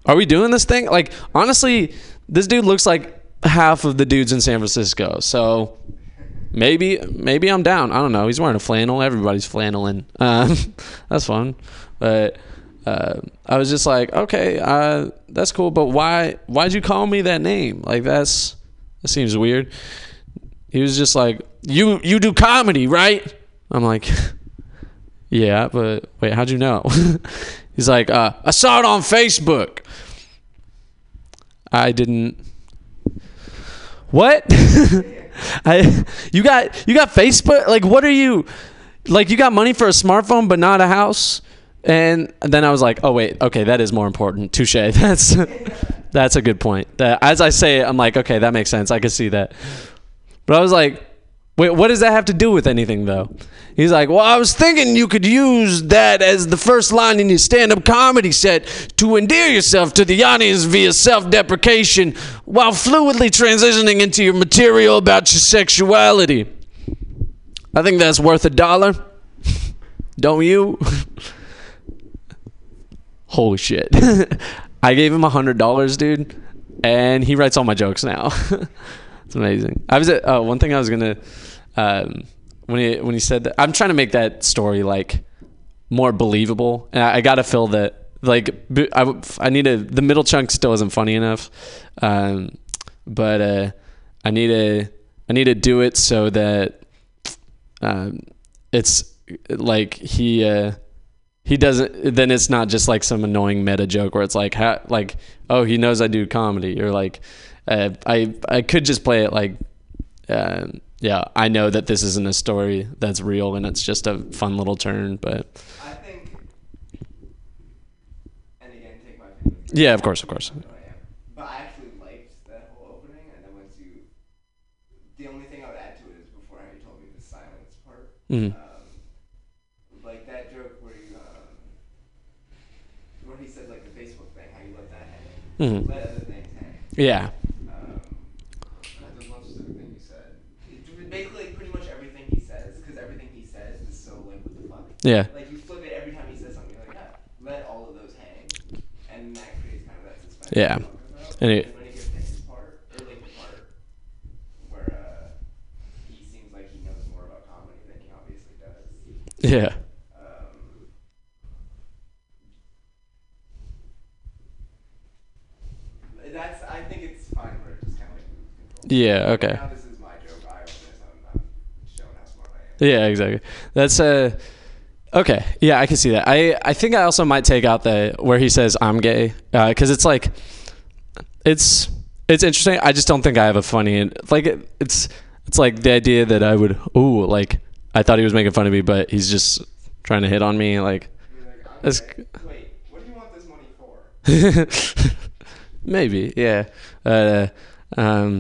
Are we doing this thing? Like, honestly, this dude looks like half of the dudes in San Francisco. So maybe maybe I'm down. I don't know. He's wearing a flannel. Everybody's flanneling. <laughs> Um, that's fun. But uh, I was just like, okay, uh, that's cool. But why why'd you call me that name? Like that's that seems weird. He was just like, you you do comedy, right? I'm like, <laughs> yeah, but wait, how'd you know? <laughs> He's like, uh, I saw it on Facebook. I didn't. What? <laughs> I you got you got Facebook? Like what are you like you got money for a smartphone but not a house? And then I was like, "Oh wait, okay, that is more important." Touche. <laughs> That's that's a good point. That as I say it, I'm like, "Okay, that makes sense. I can see that." But I was like, "Wait, what does that have to do with anything though?" He's like, "Well, I was thinking you could use that as the first line in your stand-up comedy set to endear yourself to the audience via self-deprecation while fluidly transitioning into your material about your sexuality." I think that's worth a dollar. <laughs> Don't you? <laughs> Holy shit. <laughs> I gave him a hundred dollars, dude, and he writes all my jokes now. it's amazing. I was at, uh, one thing I was gonna um, when he when he said that I'm trying to make that story like more believable, and I, I got to fill that like I I need a the middle chunk still isn't funny enough, um, but uh, I need to I need to do it so that um, it's like he uh, he doesn't then it's not just like some annoying meta joke where it's like ha, like oh he knows I do comedy. Or like uh, I I could just play it like uh, yeah, I know that this isn't a story that's real and it's just a fun little turn, but. Yeah, of course, of course. But I actually liked that whole opening, and then once you. The only thing I would add to it is before you told me the silence part. Mm-hmm. Um, like that joke where you. Um, where he said, like, the Facebook thing, how you let that hang. Mm-hmm. Let other things hang. Yeah. Yeah. Like you flip it every time he says something. Like, yeah, let all of those hang, and that creates kind of that suspense. Yeah. you're talking about. And it- when he gets to his part, or like the part where uh, he seems like he knows more about comedy than he obviously does. Yeah. Um, that's. I think it's fine where it just kind of like moves control. Yeah, okay. Now this is my joke. I own this. I'm, I'm showing how smart I am. Yeah, exactly. That's uh okay. Yeah, I can see that. I I think I also might take out the where he says I'm gay because it's like it's it's interesting. I just don't think I have a funny like it, it's it's like the idea that I would ooh like I thought he was making fun of me, but he's just trying to hit on me. Like like. Wait, what do you want this money for? <laughs> maybe yeah. Uh, um,